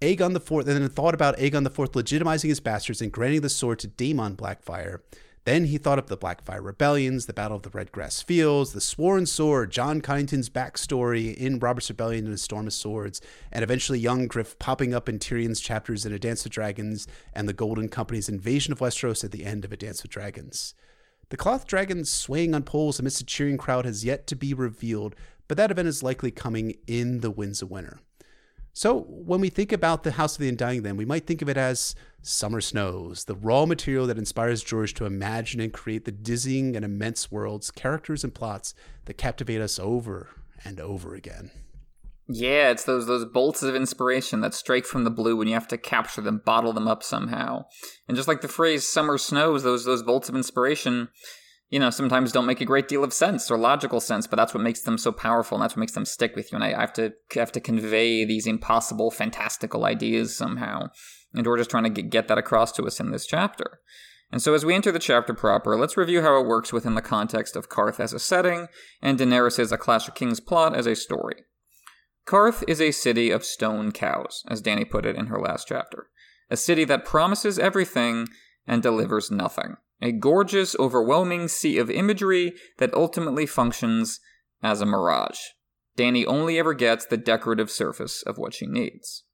Aegon IV, and then thought about Aegon IV legitimizing his bastards and granting the sword to Daemon Blackfyre, then he thought of the Blackfyre Rebellions, the Battle of the Red Grass Fields, the Sworn Sword, Jon Connington's backstory in Robert's Rebellion and A Storm of Swords, and eventually young Griff popping up in Tyrion's chapters in A Dance with Dragons and the Golden Company's invasion of Westeros at the end of A Dance with Dragons. The cloth dragon swaying on poles amidst a cheering crowd has yet to be revealed, but that event is likely coming in The Winds of Winter. So, when we think about the House of the Undying, then, we might think of it as summer snows, the raw material that inspires George to imagine and create the dizzying and immense worlds, characters, and plots that captivate us over and over again. Yeah, it's those those bolts of inspiration that strike from the blue and you have to capture them, bottle them up somehow. And just like the phrase summer snows, those those bolts of inspiration you know, sometimes don't make a great deal of sense or logical sense, but that's what makes them so powerful and that's what makes them stick with you. And I, have to have to convey these impossible, fantastical ideas somehow. And we're just trying to get, get that across to us in this chapter. And so, as we enter the chapter proper, let's review how it works within the context of Qarth as a setting and Daenerys' A Clash of Kings plot as a story. Qarth is a city of stone cows, as Dany put it in her last chapter. A city that promises everything and delivers nothing a gorgeous, overwhelming sea of imagery that ultimately functions as a mirage. Danny only ever gets the decorative surface of what she needs.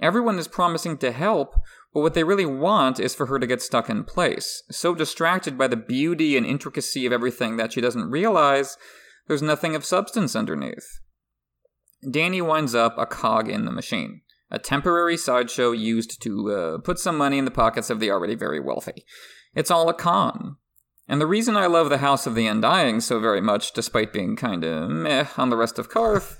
Everyone is promising to help, but what they really want is for her to get stuck in place, so distracted by the beauty and intricacy of everything that she doesn't realize there's nothing of substance underneath. Danny winds up a cog in the machine, a temporary sideshow used to uh, put some money in the pockets of the already very wealthy. It's all a con. And the reason I love the House of the Undying so very much, despite being kind of meh on the rest of Qarth,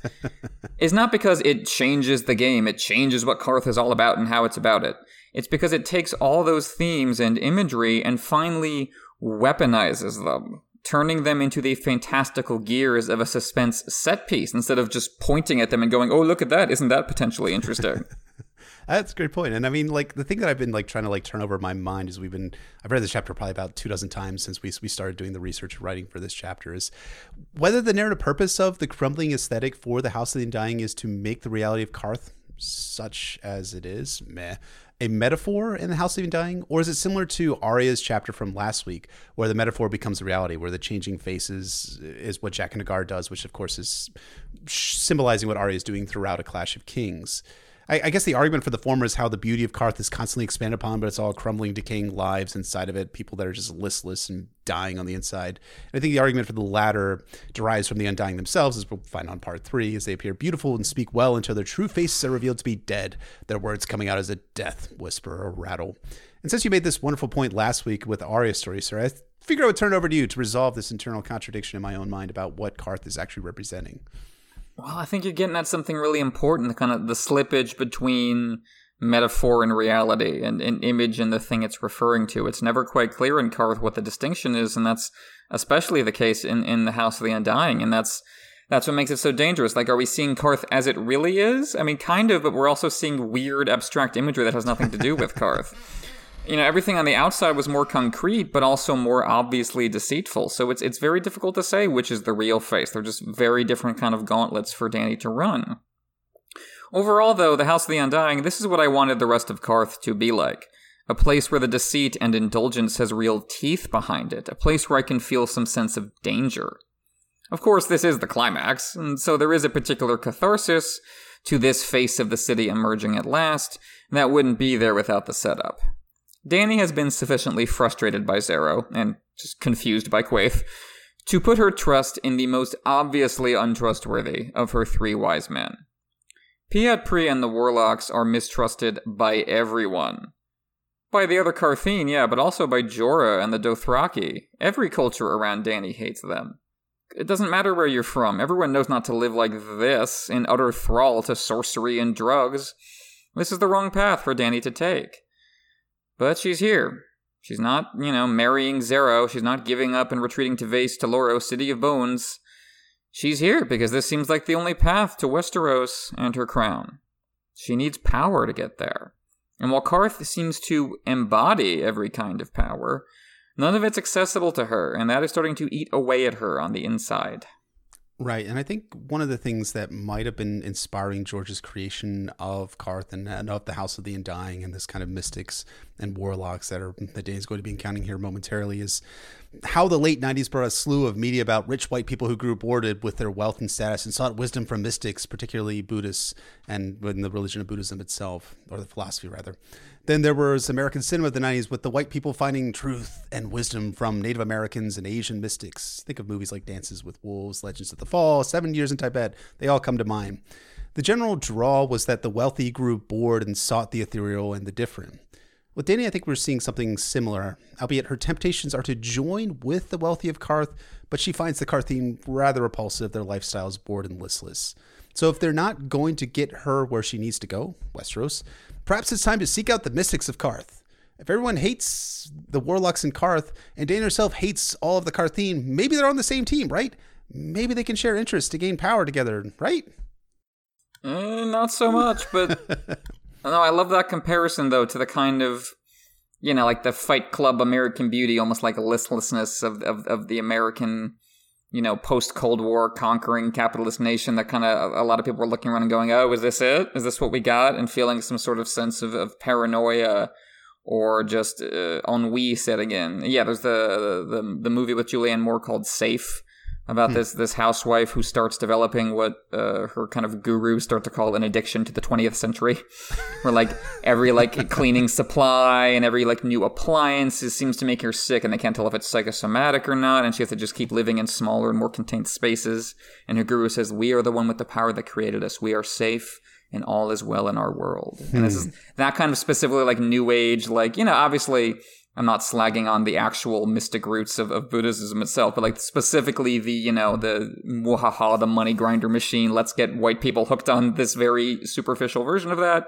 is not because it changes the game, it changes what Qarth is all about and how it's about it. It's because it takes all those themes and imagery and finally weaponizes them, turning them into the fantastical gears of a suspense set piece instead of just pointing at them and going, oh, look at that, isn't that potentially interesting? That's a great point. And I mean, like the thing that I've been like trying to like turn over my mind is we've been I've read this chapter probably about two dozen times since we we started doing the research and writing for this chapter is whether the narrative purpose of the crumbling aesthetic for the House of the Undying is to make the reality of Qarth such as it is, meh, a metaphor in the House of the Dying, or is it similar to Arya's chapter from last week, where the metaphor becomes a reality, where the changing faces is what Jaqen H'ghar does, which of course is symbolizing what Arya is doing throughout A Clash of Kings. I, I, guess the argument for the former is how the beauty of Qarth is constantly expanded upon, but it's all crumbling, decaying lives inside of it, people that are just listless and dying on the inside. And I think the argument for the latter derives from the undying themselves, as we'll find on part three, as they appear beautiful and speak well until their true faces are revealed to be dead, their words coming out as a death whisper or rattle. And since you made this wonderful point last week with Arya's story, sir, I figure I would turn it over to you to resolve this internal contradiction in my own mind about what Qarth is actually representing. Well, I think you're getting at something really important, the kind of the slippage between metaphor and reality and an image and the thing it's referring to. It's never quite clear in Qarth what the distinction is, and that's especially the case in, in the House of the Undying, and that's that's what makes it so dangerous. Like, are we seeing Qarth as it really is? I mean, kind of, but we're also seeing weird abstract imagery that has nothing to do with Qarth. You know, everything on the outside was more concrete, but also more obviously deceitful. So it's it's very difficult to say which is the real face. They're just very different kind of gauntlets for danny to run. Overall, though, the House of the Undying, this is what I wanted the rest of Qarth to be like. A place where the deceit and indulgence has real teeth behind it. A place where I can feel some sense of danger. Of course, this is the climax, and so there is a particular catharsis to this face of the city emerging at last that wouldn't be there without the setup. Dany has been sufficiently frustrated by Xaro, and just confused by Quaithe, to put her trust in the most obviously untrustworthy of her three wise men. Pyat Pree and the Warlocks are mistrusted by everyone. By the other Qartheen, yeah, but also by Jorah and the Dothraki. Every culture around Danny hates them. It doesn't matter where you're from, everyone knows not to live like this, in utter thrall to sorcery and drugs. This is the wrong path for Danny to take. But she's here. She's not, you know, marrying Xaro. She's not giving up and retreating to Vaes Tolorro, City of Bones. She's here because this seems like the only path to Westeros and her crown. She needs power to get there. And while Qarth seems to embody every kind of power, none of it's accessible to her, and that is starting to eat away at her on the inside. Right, and I think one of the things that might have been inspiring George's creation of Qarth and, and, of the House of the Undying and this kind of mystics and warlocks that are that Dany's going to be encountering here momentarily is how the late 90s brought a slew of media about rich white people who grew bored with their wealth and status and sought wisdom from mystics, particularly Buddhists and in the religion of Buddhism itself, or the philosophy rather. Then there was American cinema of the 90s with the white people finding truth and wisdom from Native Americans and Asian mystics. Think of movies like Dances with Wolves, Legends of the Fall, Seven Years in Tibet. They all come to mind. The general draw was that the wealthy grew bored and sought the ethereal and the different. With Dany, I think we're seeing something similar, albeit her temptations are to join with the wealthy of Qarth, but she finds the Qartheen rather repulsive, their lifestyles bored and listless. So if they're not going to get her where she needs to go, Westeros, perhaps it's time to seek out the mystics of Qarth. If everyone hates the warlocks in Qarth, and Dany herself hates all of the Qartheen, maybe they're on the same team, right? Maybe they can share interests to gain power together, right? Uh, not so much, but no, I love that comparison though to the kind of you know, like the Fight Club American Beauty, almost like a listlessness of of, of the American you know, post Cold War conquering capitalist nation that kind of a lot of people were looking around and going, oh, is this it? Is this what we got? And feeling some sort of sense of, of paranoia or just uh, ennui setting in. Yeah, there's the, the the movie with Julianne Moore called Safe, about hmm. this this housewife who starts developing what uh, her kind of gurus start to call an addiction to the 20th century, where like every like cleaning supply and every like new appliance seems to make her sick, and they can't tell if it's psychosomatic or not, and she has to just keep living in smaller and more contained spaces. And her guru says, "We are the one with the power that created us. We are safe." And all is well in our world. Hmm. And this is hmm. that kind of specifically like new age, like, you know, obviously I'm not slagging on the actual mystic roots of, of Buddhism itself, but like specifically the, you know, the wahaha, the money grinder machine. Let's get white people hooked on this very superficial version of that.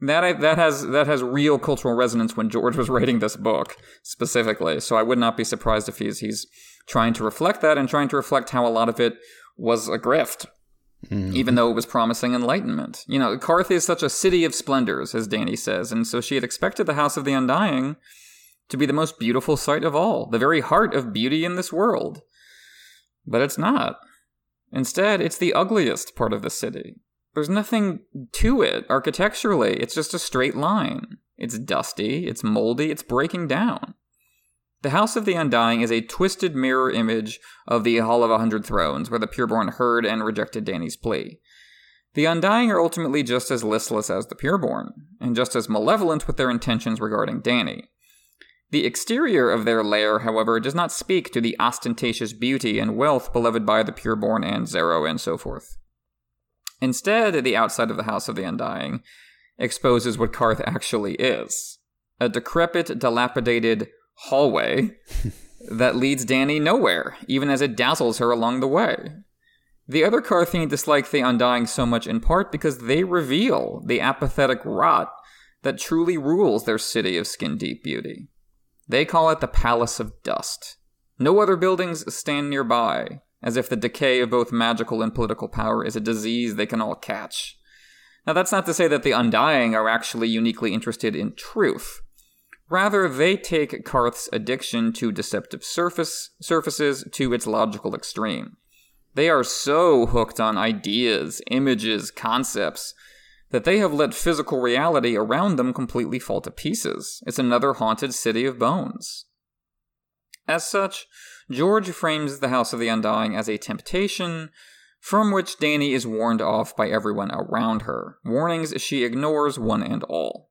That that has that has real cultural resonance when George was writing this book specifically. So I would not be surprised if he's he's trying to reflect that and trying to reflect how a lot of it was a grift. Mm-hmm. Even though it was promising enlightenment. You know, Qarth is such a city of splendors, as Danny says, and so she had expected the House of the Undying to be the most beautiful sight of all, the very heart of beauty in this world. But it's not. Instead, it's the ugliest part of the city. There's nothing to it architecturally, it's just a straight line. It's dusty, it's moldy, it's breaking down. The House of the Undying is a twisted mirror image of the Hall of a Hundred Thrones, where the Pureborn heard and rejected Danny's plea. The Undying are ultimately just as listless as the Pureborn, and just as malevolent with their intentions regarding Dany. The exterior of their lair, however, does not speak to the ostentatious beauty and wealth beloved by the pureborn and Xaro and so forth. Instead, the outside of the House of the Undying exposes what Qarth actually is a decrepit, dilapidated hallway that leads Danny nowhere, even as it dazzles her along the way. The other Qartheen dislike the Undying so much in part because they reveal the apathetic rot that truly rules their city of skin deep beauty. They call it the Palace of Dust. No other buildings stand nearby, as if the decay of both magical and political power is a disease they can all catch. Now, that's not to say that the Undying are actually uniquely interested in truth. Rather, they take Qarth's addiction to deceptive surface surfaces to its logical extreme. They are so hooked on ideas, images, concepts, that they have let physical reality around them completely fall to pieces. It's another haunted city of bones. As such, George frames the House of the Undying as a temptation from which Danny is warned off by everyone around her, warnings she ignores one and all.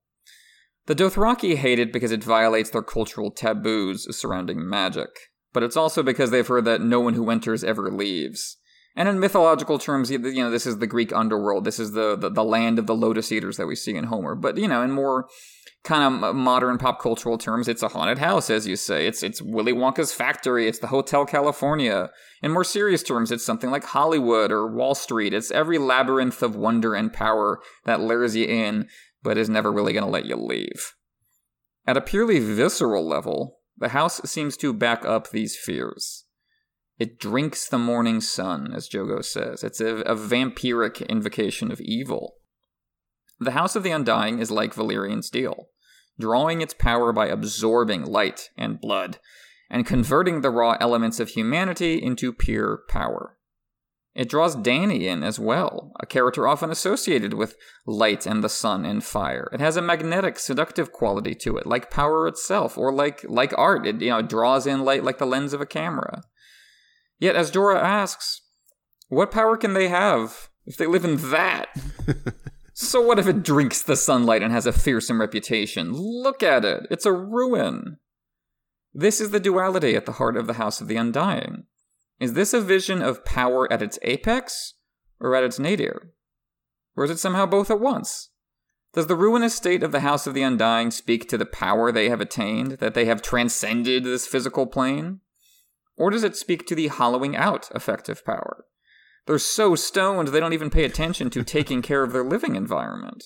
The Dothraki hate it because it violates their cultural taboos surrounding magic, but it's also because they've heard that no one who enters ever leaves. And in mythological terms, you know, this is the Greek underworld. This is the, the, the land of the lotus eaters that we see in Homer. But, you know, in more kind of modern pop cultural terms, it's a haunted house, as you say. It's it's Willy Wonka's factory. It's the Hotel California. In more serious terms, it's something like Hollywood or Wall Street. It's every labyrinth of wonder and power that lures you in, but is never really going to let you leave. At a purely visceral level, the house seems to back up these fears. It drinks the morning sun, as Jhogo says. It's a, a vampiric invocation of evil. The House of the Undying is like Valyrian steel drawing its power by absorbing light and blood, and converting the raw elements of humanity into pure power. It draws Danny in as well, a character often associated with light and the sun and fire. It has a magnetic, seductive quality to it, like power itself, or like like art. It you know draws in light like the lens of a camera. Yet, as Jorah asks, what power can they have if they live in that? So what if it drinks the sunlight and has a fearsome reputation? Look at it. It's a ruin. This is the duality at the heart of the House of the Undying. Is this a vision of power at its apex or at its nadir? Or is it somehow both at once? Does the ruinous state of the House of the Undying speak to the power they have attained, that they have transcended this physical plane? Or does it speak to the hollowing out effect of power? They're so stoned they don't even pay attention to taking care of their living environment.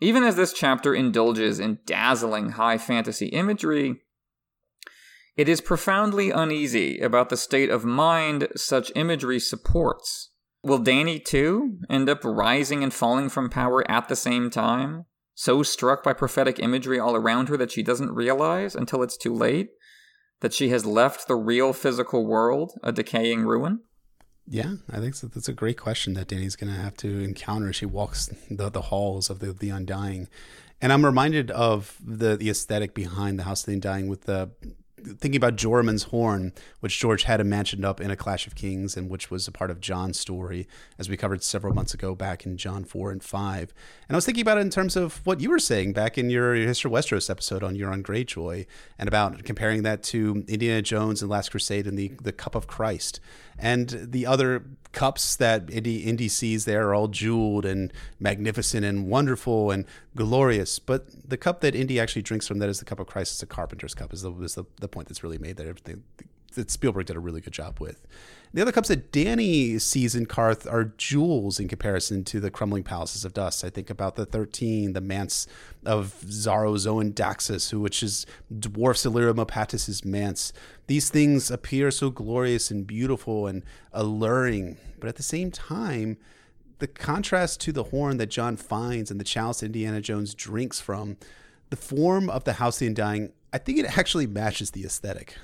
Even as this chapter indulges in dazzling high fantasy imagery, it is profoundly uneasy about the state of mind such imagery supports. Will Danny, too, end up rising and falling from power at the same time? So struck by prophetic imagery all around her that she doesn't realize until it's too late that she has left the real physical world a decaying ruin? Yeah, I think so. that's a great question that Danny's going to have to encounter as she walks the, the halls of the, the Undying. And I'm reminded of the, the aesthetic behind the House of the Undying with the thinking about Joramun's horn, which George had imagined up in A Clash of Kings and which was a part of Jon's story, as we covered several months ago back in Jon 4 and 5. And I was thinking about it in terms of what you were saying back in your History of Westeros episode on Euron Greyjoy and about comparing that to Indiana Jones and Last Crusade and the, the Cup of Christ. And the other cups that Indy, Indy sees there are all jeweled and magnificent and wonderful and glorious. But the cup that Indy actually drinks from that is the cup of Christ. It's a carpenter's cup. Is the, is the, the point that's really made that everything that Spielberg did a really good job with. The other cups that Danny sees in Qarth are jewels in comparison to the crumbling palaces of dust. I think about the Thirteen, the manse of Daxos, who which is dwarfs Mopatis's manse. These things appear so glorious and beautiful and alluring, but at the same time, the contrast to the horn that Jon finds and the chalice Indiana Jones drinks from, the form of the House of the Undying, I think it actually matches the aesthetic.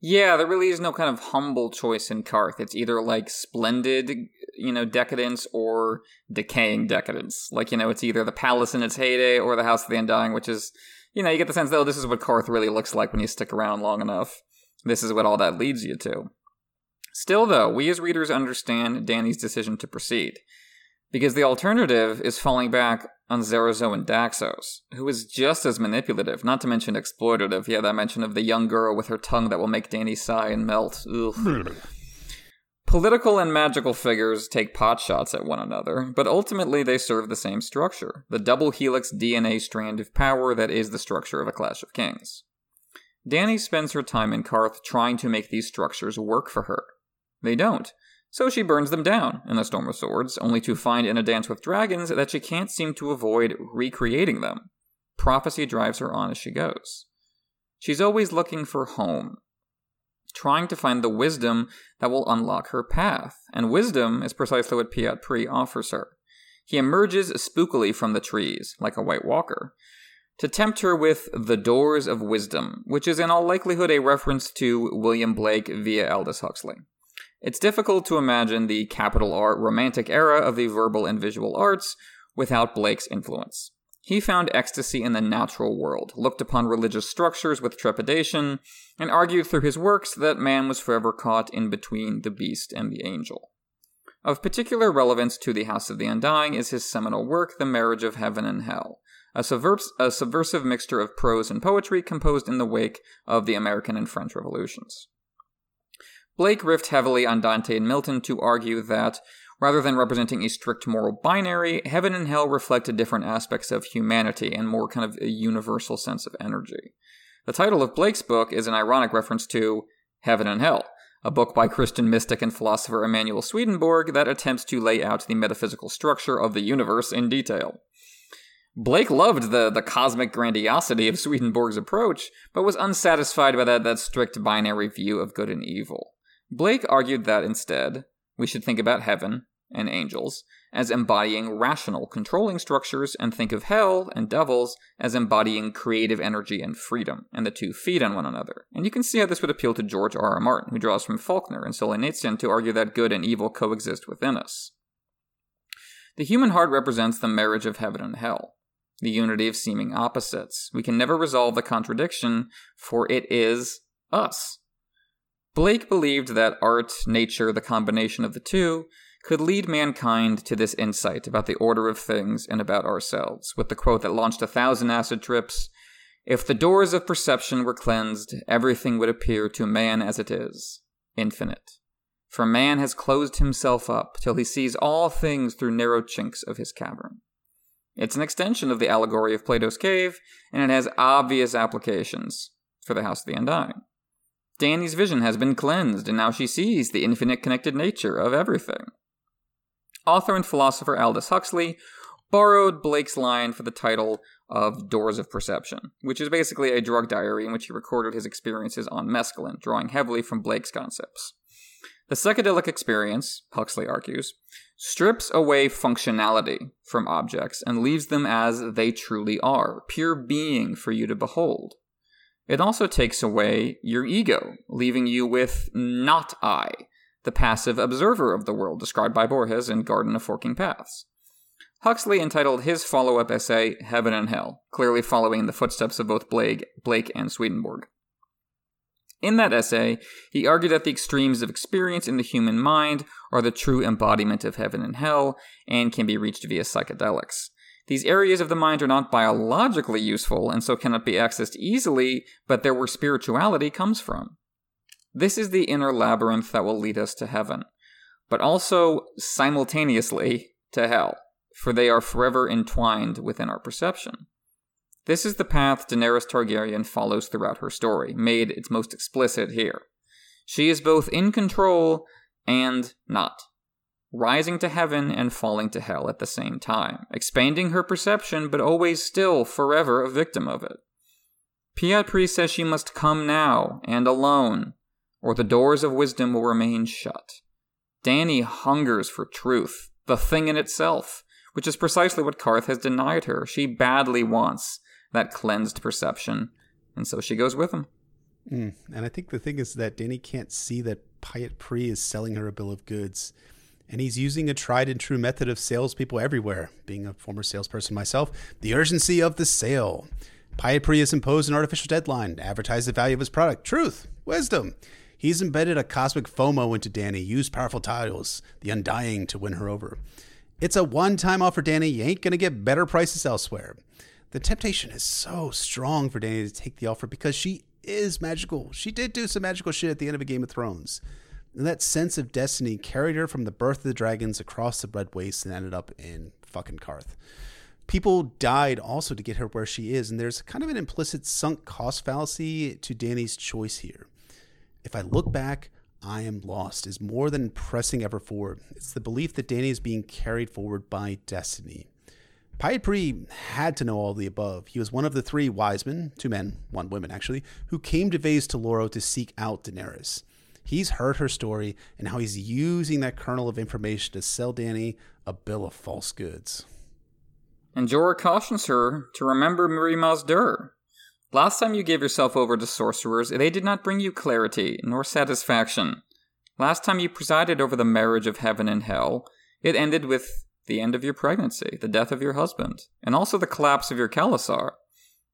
Yeah, there really is no kind of humble choice in Qarth. It's either like splendid, you know, decadence or decaying decadence. Like, you know, it's either the palace in its heyday or the House of the Undying, which is, you know, you get the sense, though, this is what Qarth really looks like when you stick around long enough. This is what all that leads you to. Still, though, we as readers understand Danny's decision to proceed because the alternative is falling back on Xaro and Daxos, who is just as manipulative, not to mention exploitative. Yeah, that mention of the young girl with her tongue that will make Danny sigh and melt. Political and magical figures take potshots at one another, but ultimately they serve the same structure the double helix DNA strand of power that is the structure of a Clash of Kings. Danny spends her time in Qarth trying to make these structures work for her. They don't, so she burns them down in the storm of swords, only to find in a dance with dragons that she can't seem to avoid recreating them. Prophecy drives her on as she goes. She's always looking for home, trying to find the wisdom that will unlock her path, and wisdom is precisely what Pyat Pree offers her. He emerges spookily from the trees, like a white walker, to tempt her with the Doors of Wisdom, which is in all likelihood a reference to William Blake via Aldous Huxley. It's difficult to imagine the capital R romantic era of the verbal and visual arts without Blake's influence. He found ecstasy in the natural world, looked upon religious structures with trepidation, and argued through his works that man was forever caught in between the beast and the angel. Of particular relevance to the House of the Undying is his seminal work, The Marriage of Heaven and Hell, a, subvers- a subversive mixture of prose and poetry composed in the wake of the American and French revolutions. Blake riffed heavily on Dante and Milton to argue that, rather than representing a strict moral binary, heaven and hell reflected different aspects of humanity and more kind of a universal sense of energy. The title of Blake's book is an ironic reference to Heaven and Hell, a book by Christian mystic and philosopher Emanuel Swedenborg that attempts to lay out the metaphysical structure of the universe in detail. Blake loved the, the cosmic grandiosity of Swedenborg's approach, but was unsatisfied by that, that strict binary view of good and evil. Blake argued that instead, we should think about heaven and angels as embodying rational, controlling structures, and think of hell and devils as embodying creative energy and freedom, and the two feed on one another. And you can see how this would appeal to George R. R. Martin, who draws from Faulkner and Solzhenitsyn to argue that good and evil coexist within us. The human heart represents the marriage of heaven and hell the unity of seeming opposites. We can never resolve the contradiction, for it is us. Blake believed that art, nature, the combination of the two, could lead mankind to this insight about the order of things and about ourselves, with the quote that launched a thousand acid trips If the doors of perception were cleansed, everything would appear to man as it is, infinite. For man has closed himself up till he sees all things through narrow chinks of his cavern. It's an extension of the allegory of Plato's cave, and it has obvious applications for the House of the Undying. Dany's vision has been cleansed, and now she sees the infinite connected nature of everything. Author and philosopher Aldous Huxley borrowed Blake's line for the title of Doors of Perception, which is basically a drug diary in which he recorded his experiences on mescaline, drawing heavily from Blake's concepts. The psychedelic experience, Huxley argues, strips away functionality from objects and leaves them as they truly are, pure being for you to behold. It also takes away your ego, leaving you with not I, the passive observer of the world described by Borges in Garden of Forking Paths. Huxley entitled his follow up essay Heaven and Hell, clearly following in the footsteps of both Blake, Blake and Swedenborg. In that essay, he argued that the extremes of experience in the human mind are the true embodiment of heaven and hell and can be reached via psychedelics. These areas of the mind are not biologically useful and so cannot be accessed easily, but they're where spirituality comes from. This is the inner labyrinth that will lead us to heaven, but also simultaneously to hell, for they are forever entwined within our perception. This is the path Daenerys Targaryen follows throughout her story, made its most explicit here. She is both in control and not, rising to heaven and falling to hell at the same time, expanding her perception but always still forever a victim of it. Pree says she must come now and alone, or the doors of wisdom will remain shut. Danny hungers for truth, the thing in itself, which is precisely what Qarth has denied her. She badly wants that cleansed perception. And so she goes with him. Mm. And I think the thing is that Danny can't see that Pyat Pree is selling her a bill of goods. And he's using a tried and true method of salespeople everywhere. Being a former salesperson myself, the urgency of the sale. Pyat Pree has imposed an artificial deadline, advertised the value of his product, truth, wisdom. He's embedded a cosmic FOMO into Dany, used powerful titles, the undying, to win her over. It's a one time offer, Danny. You ain't going to get better prices elsewhere the temptation is so strong for Danny to take the offer because she is magical. She did do some magical shit at the end of a Game of Thrones. And that sense of destiny carried her from the birth of the dragons across the Red Waste and ended up in fucking Qarth. People died also to get her where she is, and there's kind of an implicit sunk cost fallacy to Danny's choice here. If I look back, I am lost is more than pressing ever forward. It's the belief that Danny is being carried forward by destiny. Pyat had to know all the above. He was one of the three wise men, two men, one woman actually, who came to Vaes Tolorro to seek out Daenerys. He's heard her story and how he's using that kernel of information to sell Danny a bill of false goods. And Jorah cautions her to remember Maz Duur. Last time you gave yourself over to sorcerers, they did not bring you clarity nor satisfaction. Last time you presided over the marriage of heaven and hell, it ended with the end of your pregnancy, the death of your husband, and also the collapse of your khalasar.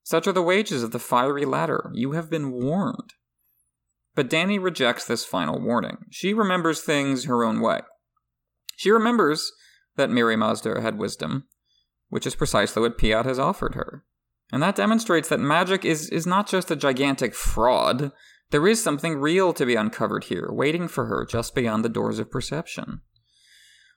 Such are the wages of the fiery ladder. You have been warned. But Danny rejects this final warning. She remembers things her own way. She remembers that Mirri Maz Duur had wisdom, which is precisely what Pyat has offered her. And that demonstrates that magic is, is not just a gigantic fraud. There is something real to be uncovered here, waiting for her just beyond the doors of perception.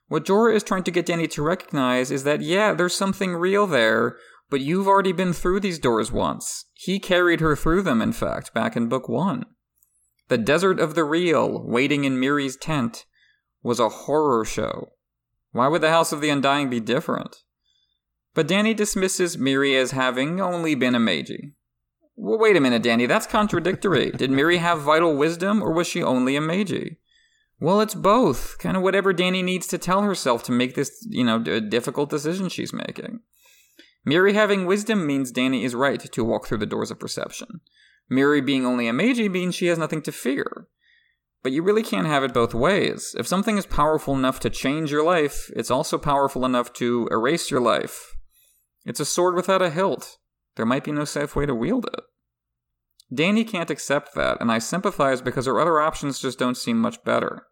What Jorah is trying to get Danny to recognize is that, yeah, there's something real there, but you've already been through these doors once. He carried her through them, in fact, back in Book 1. The Desert of the Real, waiting in Mirri's tent, was a horror show. Why would the House of the Undying be different? But Danny dismisses Mirri as having only been a maegi. Well, wait a minute, Danny, that's contradictory. Did Mirri have vital wisdom, or was she only a maegi? Well, it's both. Kind of whatever Danny needs to tell herself to make this, you know, difficult decision she's making. Mirri having wisdom means Danny is right to walk through the doors of perception. Mirri being only a maegi means she has nothing to fear. But you really can't have it both ways. If something is powerful enough to change your life, it's also powerful enough to erase your life. It's a sword without a hilt. There might be no safe way to wield it. Danny can't accept that, and I sympathize because her other options just don't seem much better.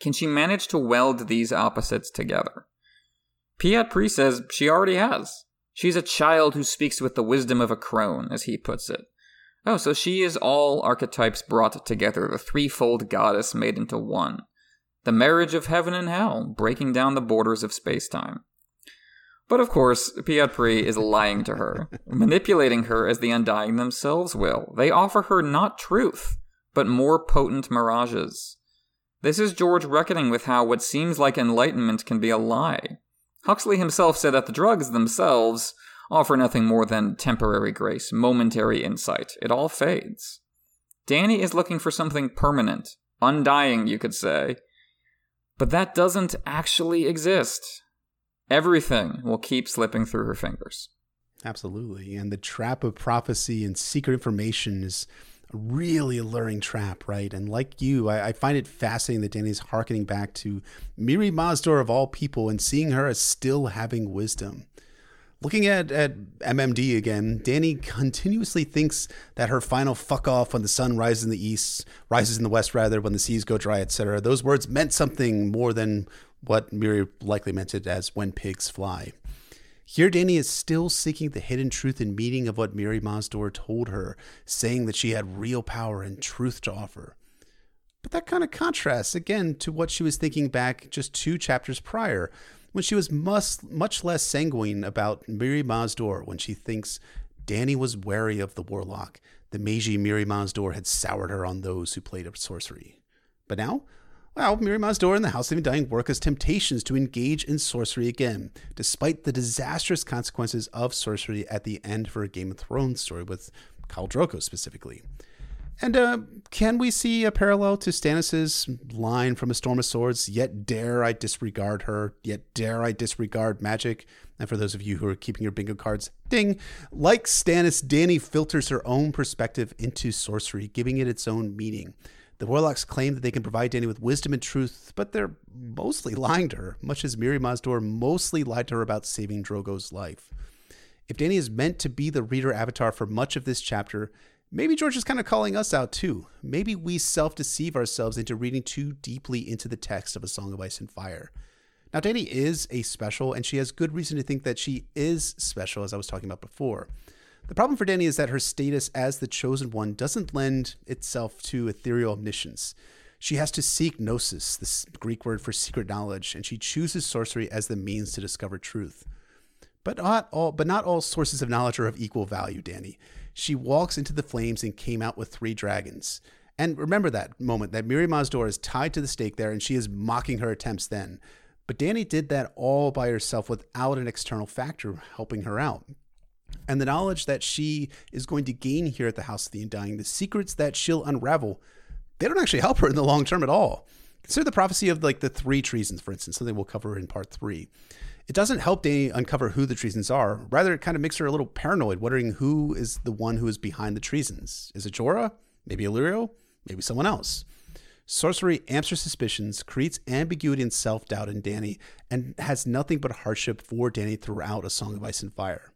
Can she manage to weld these opposites together? Pyat Pree says she already has. She's a child who speaks with the wisdom of a crone, as he puts it. Oh, so she is all archetypes brought together, the threefold goddess made into one. The marriage of heaven and hell, breaking down the borders of space time. But of course, Pyat Pree is lying to her, manipulating her as the Undying themselves will. They offer her not truth, but more potent mirages. This is George reckoning with how what seems like enlightenment can be a lie. Huxley himself said that the drugs themselves offer nothing more than temporary grace, momentary insight. It all fades. Danny is looking for something permanent, undying, you could say. But that doesn't actually exist. Everything will keep slipping through her fingers. Absolutely. And the trap of prophecy and secret information is a really alluring trap, right? And like you, I, I find it fascinating that Danny's harkening back to Mirri Maz Duur of all people and seeing her as still having wisdom. Looking at, at MMD again, Danny continuously thinks that her final fuck off when the sun rises in the east, rises in the west rather, when the seas go dry, etc. Those words meant something more than what Mirri likely meant it as when pigs fly. Here, Danny is still seeking the hidden truth and meaning of what Mirri Maz Duur told her, saying that she had real power and truth to offer. But that kind of contrasts again to what she was thinking back just two chapters prior, when she was much, much less sanguine about Mirri Maz Duur when she thinks Danny was wary of the warlock. The Maegi Mirri Maz Duur had soured her on those who played up sorcery. But now, well, Mirri Maz Duur and the House of the Undying work as temptations to engage in sorcery again, despite the disastrous consequences of sorcery at the end of her Game of Thrones story with Khal Drogo specifically. And uh, can we see a parallel to Stannis's line from A Storm of Swords? Yet dare I disregard her, yet dare I disregard magic. And for those of you who are keeping your bingo cards, ding! Like Stannis, Danny filters her own perspective into sorcery, giving it its own meaning. The Warlocks claim that they can provide Danny with wisdom and truth, but they're mostly lying to her, much as Mirri Maz Duur mostly lied to her about saving Drogo's life. If Danny is meant to be the reader avatar for much of this chapter, Maybe George is kind of calling us out too. Maybe we self deceive ourselves into reading too deeply into the text of A Song of Ice and Fire. Now, Danny is a special, and she has good reason to think that she is special, as I was talking about before. The problem for Danny is that her status as the chosen one doesn't lend itself to ethereal omniscience. She has to seek gnosis, the Greek word for secret knowledge, and she chooses sorcery as the means to discover truth. But not all, but not all sources of knowledge are of equal value, Dany she walks into the flames and came out with three dragons. And remember that moment that Mirri Maz Duur is tied to the stake there and she is mocking her attempts then. But Danny did that all by herself without an external factor helping her out. And the knowledge that she is going to gain here at the House of the Undying, the secrets that she'll unravel, they don't actually help her in the long term at all. Consider the prophecy of like the three treasons, for instance, something we'll cover in part three. It doesn't help Danny uncover who the treasons are. Rather, it kind of makes her a little paranoid, wondering who is the one who is behind the treasons. Is it Jorah? Maybe Illyrio? Maybe someone else. Sorcery amps her suspicions, creates ambiguity and self doubt in Danny, and has nothing but hardship for Danny throughout A Song of Ice and Fire.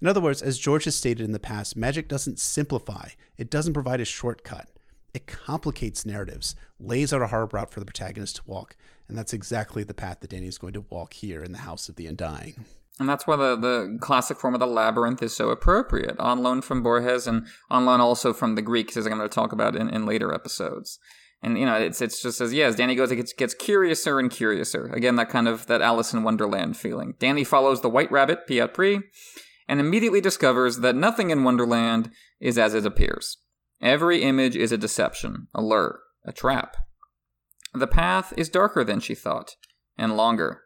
In other words, as George has stated in the past, magic doesn't simplify, it doesn't provide a shortcut. It complicates narratives, lays out a hard route for the protagonist to walk, and that's exactly the path that Danny is going to walk here in the House of the Undying. And that's why the, the classic form of the labyrinth is so appropriate, on loan from Borges and on loan also from the Greeks, as I'm going to talk about in, in later episodes. And you know, it's it's just as yeah, as Dany goes, it gets, gets curiouser and curiouser. Again, that kind of that Alice in Wonderland feeling. Danny follows the White Rabbit, Pyat Pree, and immediately discovers that nothing in Wonderland is as it appears. Every image is a deception, a lure, a trap. The path is darker than she thought, and longer.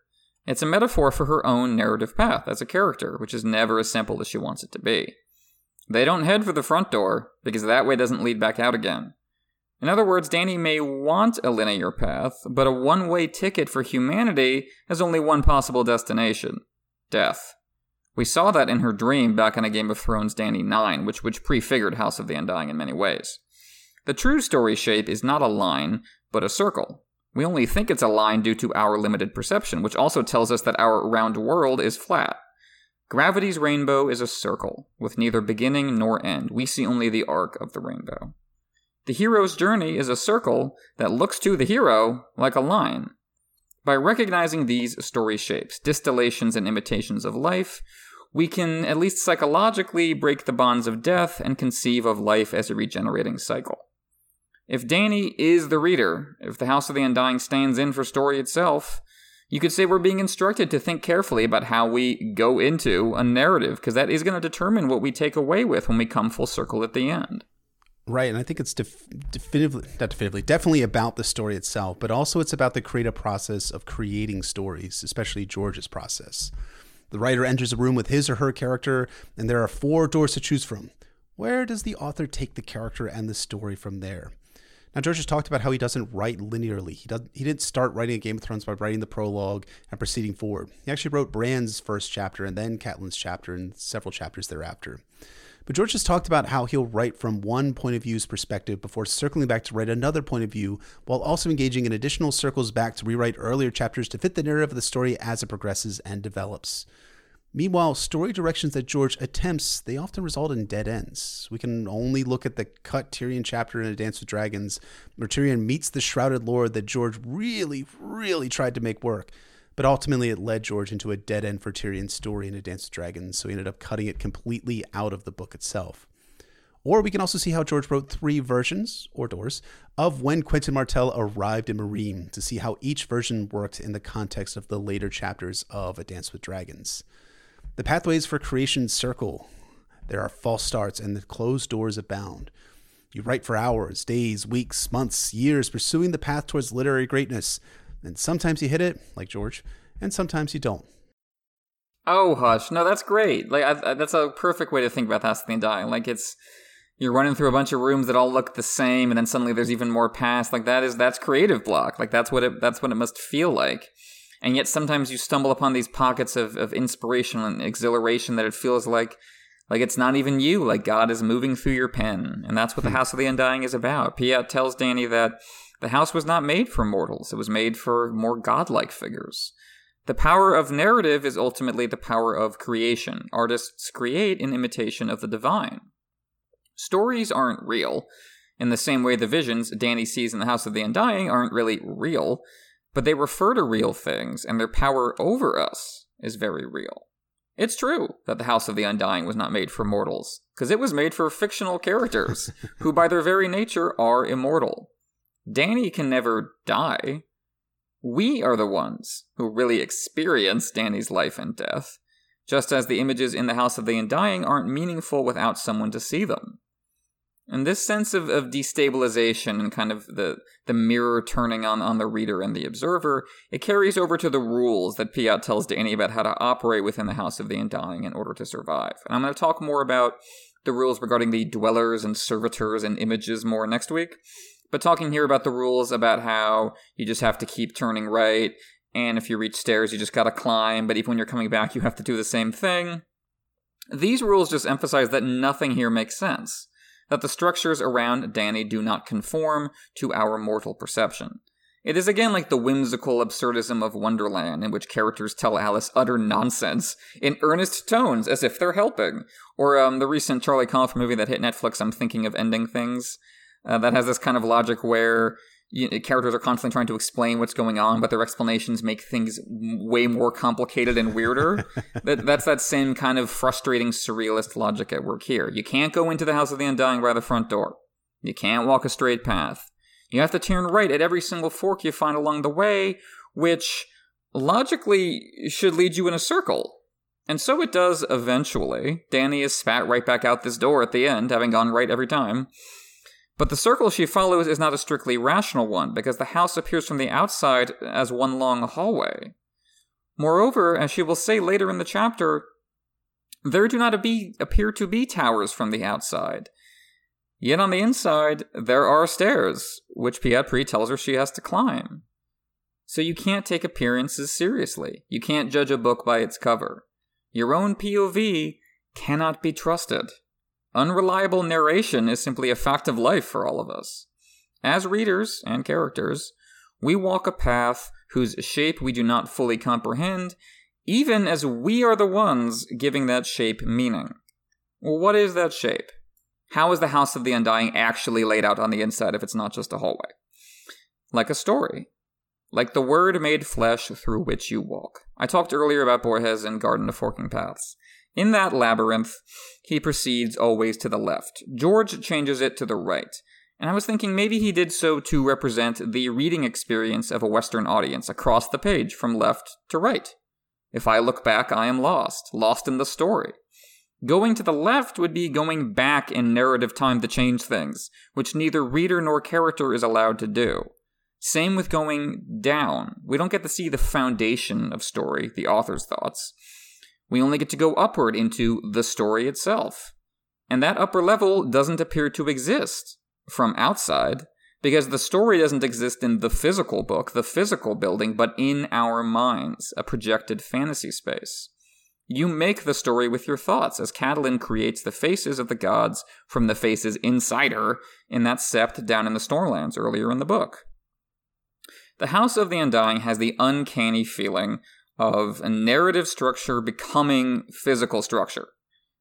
It's a metaphor for her own narrative path as a character, which is never as simple as she wants it to be. They don't head for the front door, because that way doesn't lead back out again. In other words, Danny may want a linear path, but a one way ticket for humanity has only one possible destination death. We saw that in her dream back in a Game of Thrones Danny 9, which, which prefigured House of the Undying in many ways. The true story shape is not a line, but a circle. We only think it's a line due to our limited perception, which also tells us that our round world is flat. Gravity's rainbow is a circle, with neither beginning nor end. We see only the arc of the rainbow. The hero's journey is a circle that looks to the hero like a line. By recognizing these story shapes, distillations, and imitations of life, we can, at least psychologically, break the bonds of death and conceive of life as a regenerating cycle. If Danny is the reader, if the House of the Undying stands in for story itself, you could say we're being instructed to think carefully about how we go into a narrative, because that is going to determine what we take away with when we come full circle at the end. Right, and I think it's def- definitively, not definitively, definitely about the story itself, but also it's about the creative process of creating stories, especially George's process. The writer enters a room with his or her character, and there are four doors to choose from. Where does the author take the character and the story from there? Now, George has talked about how he doesn't write linearly. He, does, he didn't start writing a Game of Thrones by writing the prologue and proceeding forward. He actually wrote Bran's first chapter and then Catelyn's chapter and several chapters thereafter. But George has talked about how he'll write from one point of view's perspective before circling back to write another point of view, while also engaging in additional circles back to rewrite earlier chapters to fit the narrative of the story as it progresses and develops. Meanwhile, story directions that George attempts, they often result in dead ends. We can only look at the cut Tyrion chapter in A Dance with Dragons, where Tyrion meets the Shrouded Lord that George really, really tried to make work. But ultimately, it led George into a dead end for Tyrion's story in A Dance with Dragons, so he ended up cutting it completely out of the book itself. Or we can also see how George wrote three versions, or doors, of when Quentyn Martell arrived in Meereen to see how each version worked in the context of the later chapters of A Dance with Dragons. The pathways for creation circle. There are false starts and the closed doors abound. You write for hours, days, weeks, months, years, pursuing the path towards literary greatness. And sometimes you hit it, like George, and sometimes you don't. Oh, hush! No, that's great. Like I, I, that's a perfect way to think about House of the. Like it's you're running through a bunch of rooms that all look the same, and then suddenly there's even more paths. Like that is that's creative block. Like that's what it that's what it must feel like and yet sometimes you stumble upon these pockets of, of inspiration and exhilaration that it feels like like it's not even you like god is moving through your pen. And that's what the hmm. house of the undying is about. Pyat tells danny that the house was not made for mortals. It was made for more godlike figures. The power of narrative is ultimately the power of creation. Artists create in imitation of the divine. Stories aren't real. In the same way the visions danny sees in the house of the undying aren't really real but they refer to real things, and their power over us is very real. It's true that the House of the Undying was not made for mortals, because it was made for fictional characters, who by their very nature are immortal. Danny can never die. We are the ones who really experience Danny's life and death, just as the images in the House of the Undying aren't meaningful without someone to see them. And this sense of, of destabilization and kind of the, the mirror turning on, on the reader and the observer, it carries over to the rules that Pyat tells Danny about how to operate within the House of the Undying in order to survive. And I'm going to talk more about the rules regarding the dwellers and servitors and images more next week. But talking here about the rules about how you just have to keep turning right and if you reach stairs, you just gotta climb, but even when you're coming back, you have to do the same thing. These rules just emphasize that nothing here makes sense, that the structures around Danny do not conform to our mortal perception. It is again like the whimsical absurdism of Wonderland, in which characters tell Alice utter nonsense in earnest tones as if they're helping. Or um, the recent Charlie Kaufman movie that hit Netflix, I'm Thinking of Ending Things, uh, that has this kind of logic where you know, characters are constantly trying to explain what's going on, but their explanations make things way more complicated and weirder. that, that's that same kind of frustrating surrealist logic at work here. You can't go into the House of the Undying by the front door. You can't walk a straight path. You have to turn right at every single fork you find along the way, which logically should lead you in a circle. And so it does eventually. Danny is spat right back out this door at the end, having gone right every time. But the circle she follows is not a strictly rational one, because the house appears from the outside as one long hallway. Moreover, as she will say later in the chapter, there do not appear to be towers from the outside. Yet on the inside, there are stairs, which Pyat Pree tells her she has to climb. So you can't take appearances seriously. You can't judge a book by its cover. Your own POV cannot be trusted. Unreliable narration is simply a fact of life for all of us. As readers and characters, we walk a path whose shape we do not fully comprehend, even as we are the ones giving that shape meaning. What is that shape? How is the House of the Undying actually laid out on the inside if it's not just a hallway? Like a story. Like the word made flesh through which you walk. I talked earlier about Borges and Garden of Forking Paths. In that labyrinth, he proceeds always to the left. George changes it to the right. And I was thinking maybe he did so to represent the reading experience of a Western audience across the page from left to right. If I look back, I am lost, lost in the story. Going to the left would be going back in narrative time to change things, which neither reader nor character is allowed to do. Same with going down. We don't get to see the foundation of story, the author's thoughts. We only get to go upward into the story itself. And that upper level doesn't appear to exist from outside, because the story doesn't exist in the physical book, the physical building, but in our minds, a projected fantasy space. You make the story with your thoughts, as Catelyn creates the faces of the gods from the faces inside her in that sept down in the Stormlands earlier in the book. The House of the Undying has the uncanny feeling of a narrative structure becoming physical structure,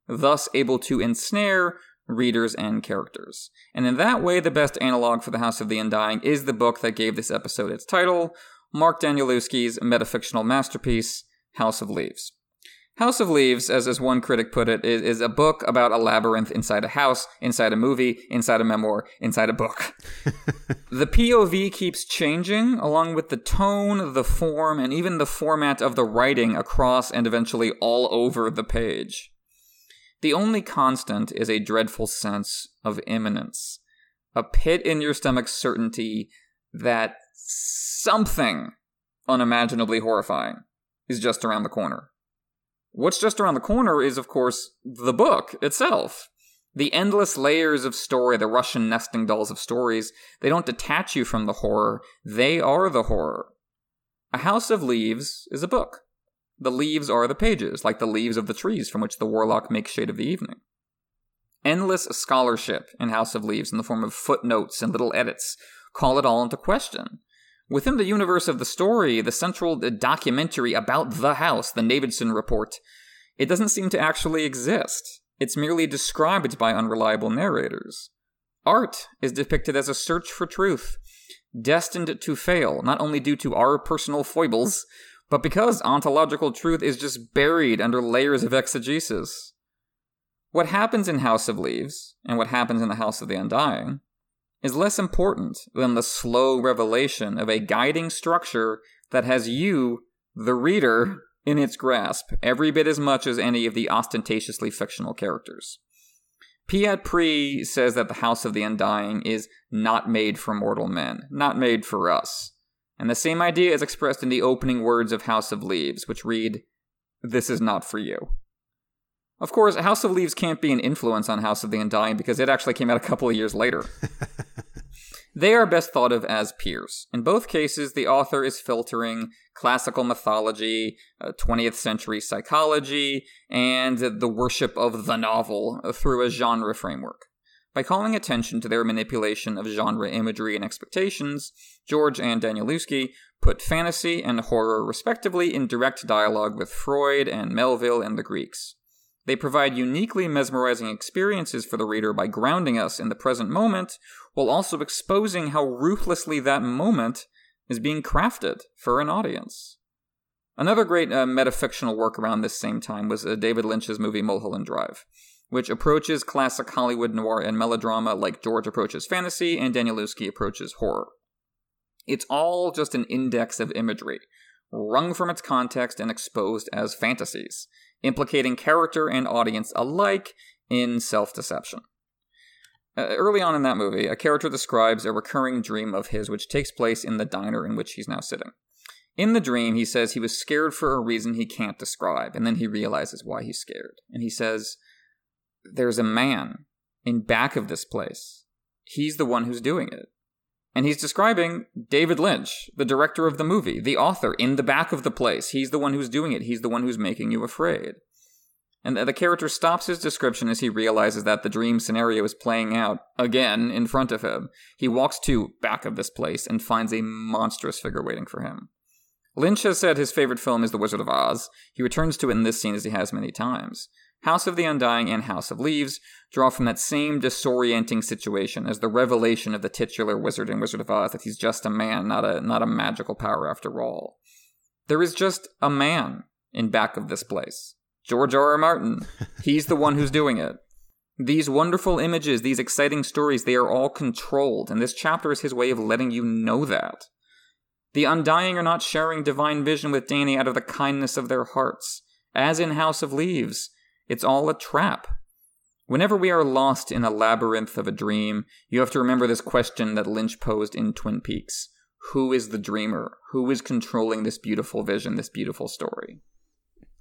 thus able to ensnare readers and characters. And in that way, the best analog for the House of the Undying is the book that gave this episode its title, Mark Danielewski's metafictional masterpiece, House of Leaves. House of Leaves, as, as one critic put it, is, is a book about a labyrinth inside a house, inside a movie, inside a memoir, inside a book. the POV keeps changing along with the tone, the form, and even the format of the writing across and eventually all over the page. The only constant is a dreadful sense of imminence, a pit in your stomach certainty that something unimaginably horrifying is just around the corner. What's just around the corner is, of course, the book itself. The endless layers of story, the Russian nesting dolls of stories, they don't detach you from the horror, they are the horror. A House of Leaves is a book. The leaves are the pages, like the leaves of the trees from which the warlock makes shade of the evening. Endless scholarship in House of Leaves in the form of footnotes and little edits call it all into question. Within the universe of the story, the central uh, documentary about the house, the Davidson Report, it doesn't seem to actually exist. It's merely described by unreliable narrators. Art is depicted as a search for truth, destined to fail, not only due to our personal foibles, but because ontological truth is just buried under layers of exegesis. What happens in House of Leaves, and what happens in the House of the Undying, is less important than the slow revelation of a guiding structure that has you, the reader, in its grasp, every bit as much as any of the ostentatiously fictional characters. Pyat Pree says that the House of the Undying is not made for mortal men, not made for us. And the same idea is expressed in the opening words of House of Leaves, which read, This is not for you. Of course, House of Leaves can't be an influence on House of the Undying because it actually came out a couple of years later. They are best thought of as peers. In both cases, the author is filtering classical mythology, uh, 20th century psychology, and the worship of the novel through a genre framework. By calling attention to their manipulation of genre imagery and expectations, George and Danielewski put fantasy and horror respectively in direct dialogue with Freud and Melville and the Greeks. They provide uniquely mesmerizing experiences for the reader by grounding us in the present moment, while also exposing how ruthlessly that moment is being crafted for an audience. Another great uh, metafictional work around this same time was uh, David Lynch's movie Mulholland Drive which approaches classic Hollywood noir and melodrama like George approaches fantasy and Danielewski approaches horror. It's all just an index of imagery, wrung from its context and exposed as fantasies, implicating character and audience alike in self deception. Uh, early on in that movie, a character describes a recurring dream of his which takes place in the diner in which he's now sitting. In the dream, he says he was scared for a reason he can't describe, and then he realizes why he's scared. And he says, there's a man in back of this place. He's the one who's doing it. And he's describing David Lynch, the director of the movie, the author, in the back of the place. He's the one who's doing it. He's the one who's making you afraid. And the character stops his description as he realizes that the dream scenario is playing out again in front of him. He walks to back of this place and finds a monstrous figure waiting for him. Lynch has said his favorite film is The Wizard of Oz. He returns to it in this scene as he has many times. House of the Undying and House of Leaves draw from that same disorienting situation as the revelation of the titular wizard in Wizard of Oz that he's just a man, not a not a magical power after all. There is just a man in back of this place. George R. R. Martin. He's the one who's doing it. These wonderful images, these exciting stories, they are all controlled, and this chapter is his way of letting you know that. The Undying are not sharing divine vision with Danny out of the kindness of their hearts. As in House of Leaves, it's all a trap. Whenever we are lost in a labyrinth of a dream, you have to remember this question that Lynch posed in Twin Peaks Who is the dreamer? Who is controlling this beautiful vision, this beautiful story?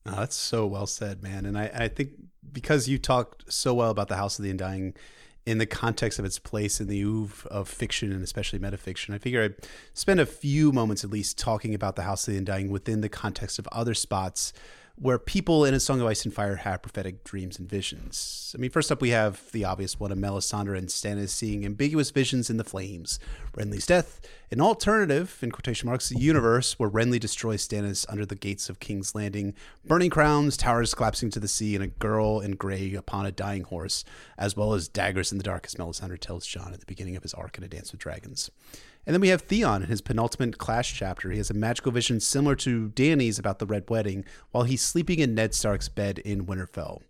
Oh, that's so well said, man. And I, I think because you talked so well about the House of the Undying in the context of its place in the oeuvre of fiction and especially metafiction, I figure I'd spend a few moments at least talking about the House of the Undying within the context of other spots where people in A Song of Ice and Fire have prophetic dreams and visions. I mean, first up, we have the obvious one of Melisandre and Stannis seeing ambiguous visions in the flames, Renly's death, an alternative, in quotation marks, universe where Renly destroys Stannis under the gates of King's Landing, burning crowns, towers collapsing to the sea, and a girl in gray upon a dying horse, as well as daggers in the dark, as Melisandre tells Jon at the beginning of his arc in A Dance with Dragons. And then we have Theon in his penultimate Clash chapter. He has a magical vision similar to Danny's about the Red Wedding while he's sleeping in Ned Stark's bed in Winterfell.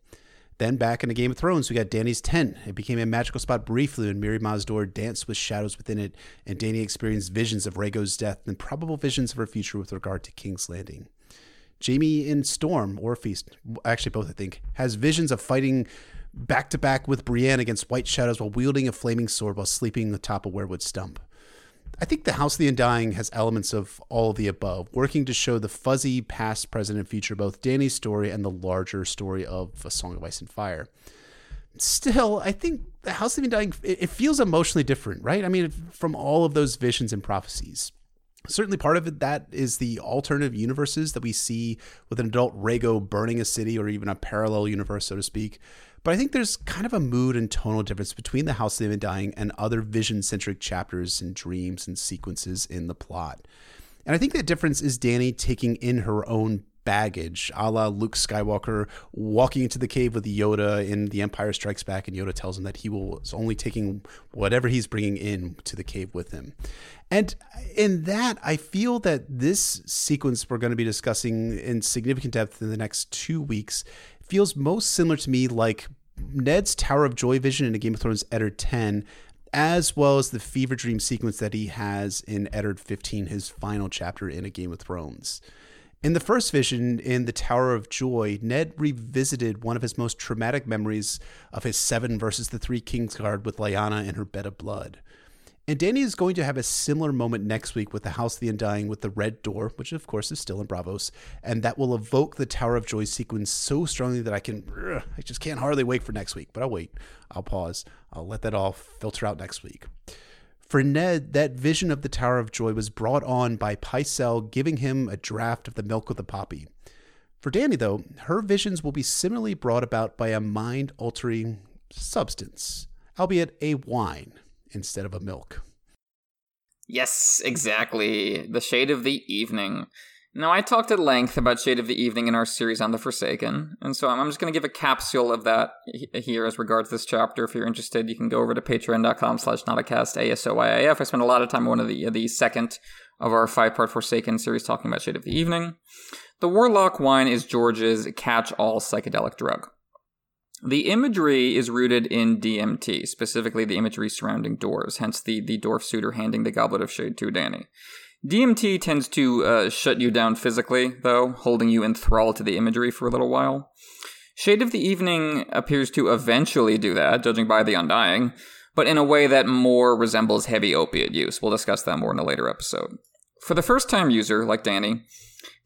Then back in the Game of Thrones, we got Danny's tent. It became a magical spot briefly when Mirri Maz Duur danced with shadows within it, and Danny experienced visions of Rhaego's death and probable visions of her future with regard to King's Landing. Jaime in Storm, or Feast, actually both I think, has visions of fighting back to back with Brienne against White Shadows while wielding a flaming sword while sleeping atop a weirwood stump. I think The House of the Undying has elements of all of the above, working to show the fuzzy past, present, and future, both Danny's story and the larger story of A Song of Ice and Fire. Still, I think The House of the Undying, it feels emotionally different, right? I mean, from all of those visions and prophecies. Certainly, part of it that is the alternative universes that we see with an adult Rhaego burning a city, or even a parallel universe, so to speak. But I think there's kind of a mood and tonal difference between The House of the Undying and other vision centric chapters and dreams and sequences in the plot. And I think that difference is Danny taking in her own baggage, a la Luke Skywalker walking into the cave with Yoda in The Empire Strikes Back, and Yoda tells him that he will only taking whatever he's bringing in to the cave with him. And in that, I feel that this sequence we're going to be discussing in significant depth in the next two weeks feels most similar to me like Ned's Tower of Joy vision in a Game of Thrones Eddard 10, as well as the fever dream sequence that he has in Eddard 15, his final chapter in A Game of Thrones. In the first vision, in the Tower of Joy, Ned revisited one of his most traumatic memories of his seven versus the three Kingsguard with Lyanna in her bed of blood. And Danny is going to have a similar moment next week with the House of the Undying with the Red Door, which of course is still in Braavos, and that will evoke the Tower of Joy sequence so strongly that I can, I just can't hardly wait for next week. But I'll wait. I'll pause. I'll let that all filter out next week. For Ned, that vision of the Tower of Joy was brought on by Pycelle giving him a draft of the milk of the poppy. For Danny, though, her visions will be similarly brought about by a mind altering substance, albeit a wine instead of a milk. Yes, exactly. The Shade of the Evening. Now, I talked at length about Shade of the Evening in our series on the Forsaken, and so I'm just going to give a capsule of that here as regards this chapter. If you're interested, you can go over to patreon.com slash nauticast ASOIAF. I spent a lot of time on one of the, the second of our five-part Forsaken series talking about Shade of the Evening. The Warlock wine is George's catch-all psychedelic drug. The imagery is rooted in DMT, specifically the imagery surrounding doors, hence the, the dwarf suitor handing the goblet of shade to Danny. DMT tends to uh, shut you down physically, though, holding you enthralled to the imagery for a little while. Shade of the Evening appears to eventually do that, judging by the Undying, but in a way that more resembles heavy opiate use. We'll discuss that more in a later episode. For the first time user, like Danny,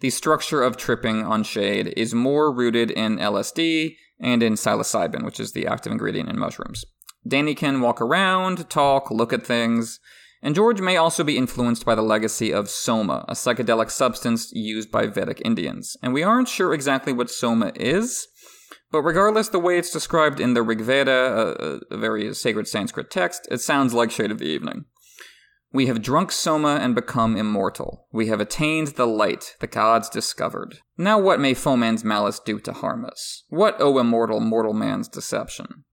the structure of tripping on Shade is more rooted in LSD and in psilocybin, which is the active ingredient in mushrooms. Danny can walk around, talk, look at things, and George may also be influenced by the legacy of soma, a psychedelic substance used by Vedic Indians. And we aren't sure exactly what soma is, but regardless the way it's described in the Rig Veda, a, a very sacred Sanskrit text, it sounds like Shade of the Evening. We have drunk Soma and become immortal. We have attained the light the gods discovered. Now what may foeman's malice do to harm us? What, O immortal, mortal man's deception?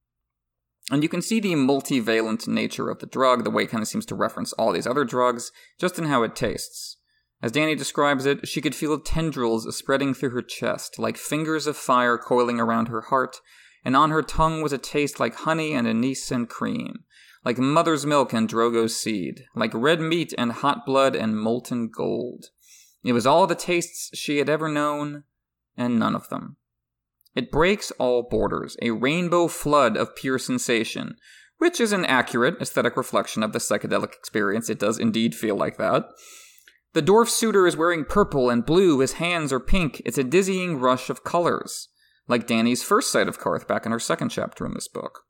And you can see the multivalent nature of the drug, the way it kind of seems to reference all these other drugs, just in how it tastes. As Danny describes it, she could feel tendrils spreading through her chest, like fingers of fire coiling around her heart, and on her tongue was a taste like honey and anise and cream, like mother's milk and Drogo's seed, like red meat and hot blood and molten gold. It was all the tastes she had ever known, and none of them. It breaks all borders, a rainbow flood of pure sensation, which is an accurate aesthetic reflection of the psychedelic experience. It does indeed feel like that. The dwarf suitor is wearing purple and blue, his hands are pink. It's a dizzying rush of colors, like Danny's first sight of Qarth back in her second chapter in this book.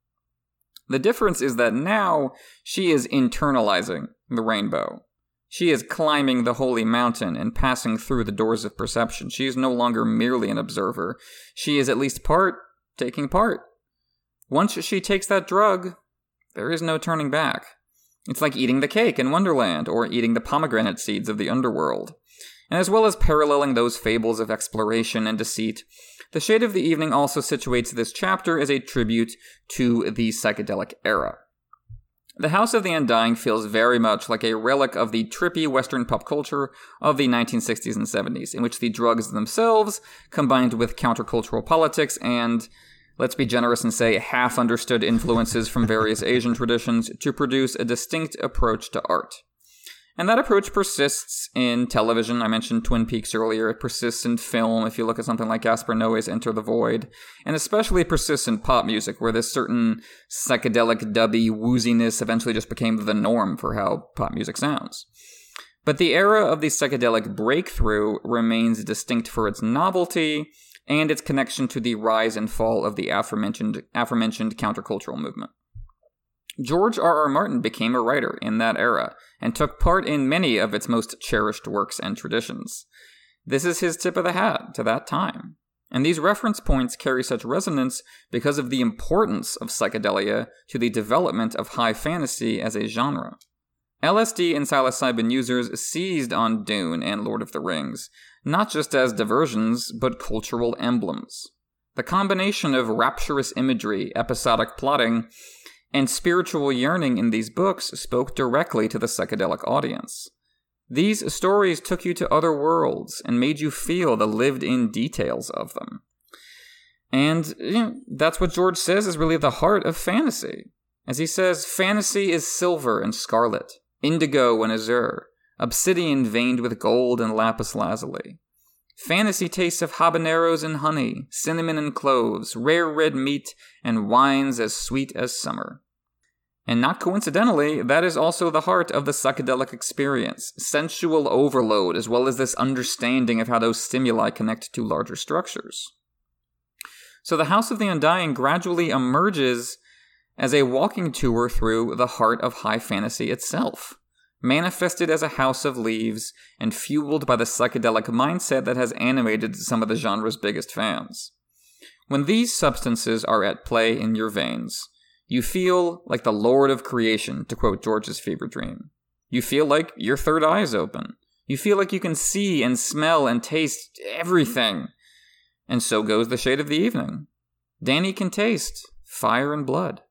The difference is that now she is internalizing the rainbow. She is climbing the holy mountain and passing through the doors of perception. She is no longer merely an observer. She is at least part taking part. Once she takes that drug, there is no turning back. It's like eating the cake in Wonderland or eating the pomegranate seeds of the underworld. And as well as paralleling those fables of exploration and deceit, The Shade of the Evening also situates this chapter as a tribute to the psychedelic era. The House of the Undying feels very much like a relic of the trippy Western pop culture of the 1960s and 70s, in which the drugs themselves, combined with countercultural politics and, let's be generous and say, half understood influences from various Asian traditions, to produce a distinct approach to art. And that approach persists in television. I mentioned Twin Peaks earlier. It persists in film, if you look at something like Gaspar Noé's Enter the Void. And especially persists in pop music, where this certain psychedelic, dubby wooziness eventually just became the norm for how pop music sounds. But the era of the psychedelic breakthrough remains distinct for its novelty and its connection to the rise and fall of the aforementioned, aforementioned countercultural movement. George R. R. Martin became a writer in that era and took part in many of its most cherished works and traditions. This is his tip of the hat to that time. And these reference points carry such resonance because of the importance of psychedelia to the development of high fantasy as a genre. LSD and psilocybin users seized on Dune and Lord of the Rings, not just as diversions, but cultural emblems. The combination of rapturous imagery, episodic plotting, and spiritual yearning in these books spoke directly to the psychedelic audience. These stories took you to other worlds and made you feel the lived in details of them. And you know, that's what George says is really the heart of fantasy. As he says, fantasy is silver and scarlet, indigo and azure, obsidian veined with gold and lapis lazuli. Fantasy tastes of habaneros and honey, cinnamon and cloves, rare red meat, and wines as sweet as summer. And not coincidentally, that is also the heart of the psychedelic experience sensual overload, as well as this understanding of how those stimuli connect to larger structures. So the House of the Undying gradually emerges as a walking tour through the heart of high fantasy itself, manifested as a house of leaves and fueled by the psychedelic mindset that has animated some of the genre's biggest fans. When these substances are at play in your veins, you feel like the Lord of creation, to quote George's fever dream. You feel like your third eye is open. You feel like you can see and smell and taste everything. And so goes the shade of the evening. Danny can taste fire and blood.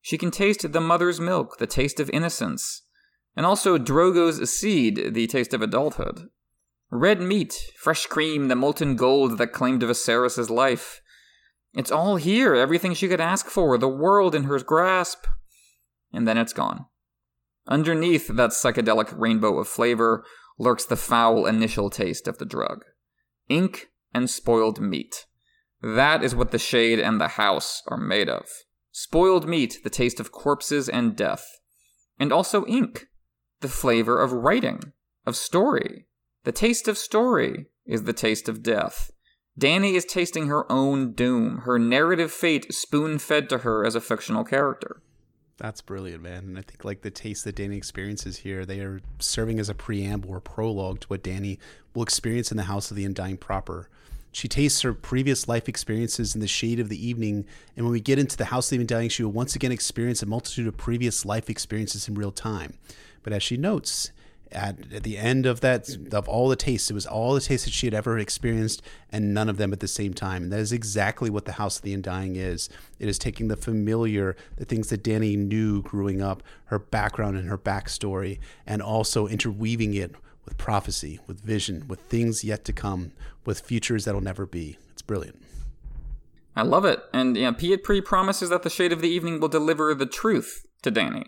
She can taste the mother's milk, the taste of innocence, and also Drogo's seed, the taste of adulthood. Red meat, fresh cream, the molten gold that claimed Viserys' life. It's all here, everything she could ask for, the world in her grasp. And then it's gone. Underneath that psychedelic rainbow of flavor lurks the foul initial taste of the drug ink and spoiled meat. That is what the shade and the house are made of. Spoiled meat, the taste of corpses and death. And also ink, the flavor of writing, of story. The taste of story is the taste of death. Danny is tasting her own doom, her narrative fate spoon fed to her as a fictional character. That's brilliant, man. And I think like the taste that Danny experiences here, they are serving as a preamble or prologue to what Danny will experience in the House of the Undying proper. She tastes her previous life experiences in the shade of the evening, and when we get into the House of the Undying, she will once again experience a multitude of previous life experiences in real time. But as she notes, at, at the end of that of all the tastes it was all the tastes that she had ever experienced and none of them at the same time. And that is exactly what the house of the undying is. It is taking the familiar the things that danny knew growing up her background and her backstory and also interweaving it with prophecy with vision with things yet to come with futures that'll never be. It's brilliant. I love it. And yeah, Pyat Pree promises that the Shade of the Evening will deliver the truth to Danny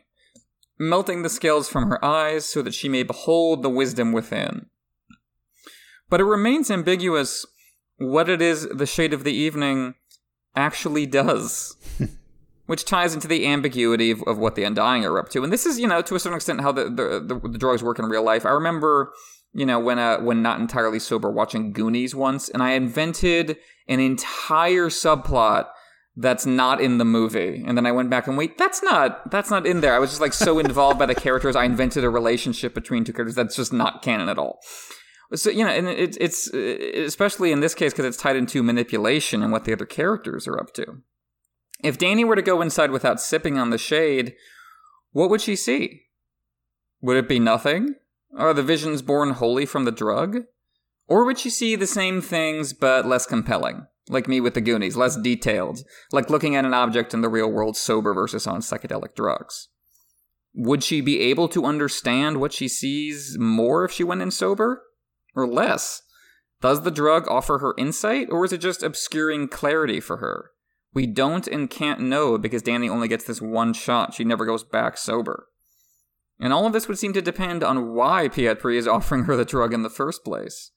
melting the scales from her eyes so that she may behold the wisdom within. But it remains ambiguous what it is the shade of the evening actually does. which ties into the ambiguity of, of, what the Undying are up to. And this is, you know, to a certain extent how the, the, the, the drugs work in real life. I remember, you know, when uh, when not entirely sober watching Goonies once, and I invented an entire subplot that's not in the movie. And then i went back and wait that's not that's not in there. I was just like so involved by the characters i invented a relationship between two characters that's just not canon at all. So you know and it, it's especially in this case because it's tied into manipulation and what the other characters are up to. If danny were to go inside without sipping on the shade what would she see? Would it be nothing? Are the visions born wholly from the drug? Or would she see the same things but less compelling like me with the Goonies, less detailed, like looking at an object in the real world sober versus on psychedelic drugs. Would she be able to understand what she sees more if she went in sober? Or less? Does the drug offer her insight, or is it just obscuring clarity for her? We don't and can't know because Danny only gets this one shot. She never goes back sober. And all of this would seem to depend on why Pyat Pree is offering her the drug in the first place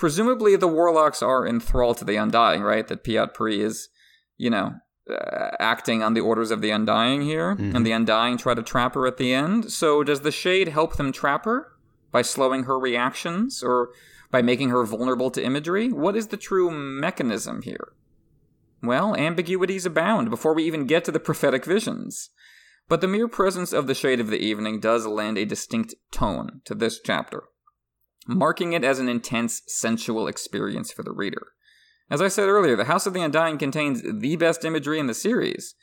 presumably the warlocks are enthralled to the undying, right? That Pyat Pree is, you know, uh, acting on the orders of the undying here, mm-hmm. and the undying try to trap her at the end. So does the shade help them trap her by slowing her reactions or by making her vulnerable to imagery? What is the true mechanism here? Well, ambiguities abound before we even get to the prophetic visions. But the mere presence of the shade of the evening does lend a distinct tone to this chapter marking it as an intense, sensual experience for the reader. As I said earlier, The House of the Undying contains the best imagery in the series,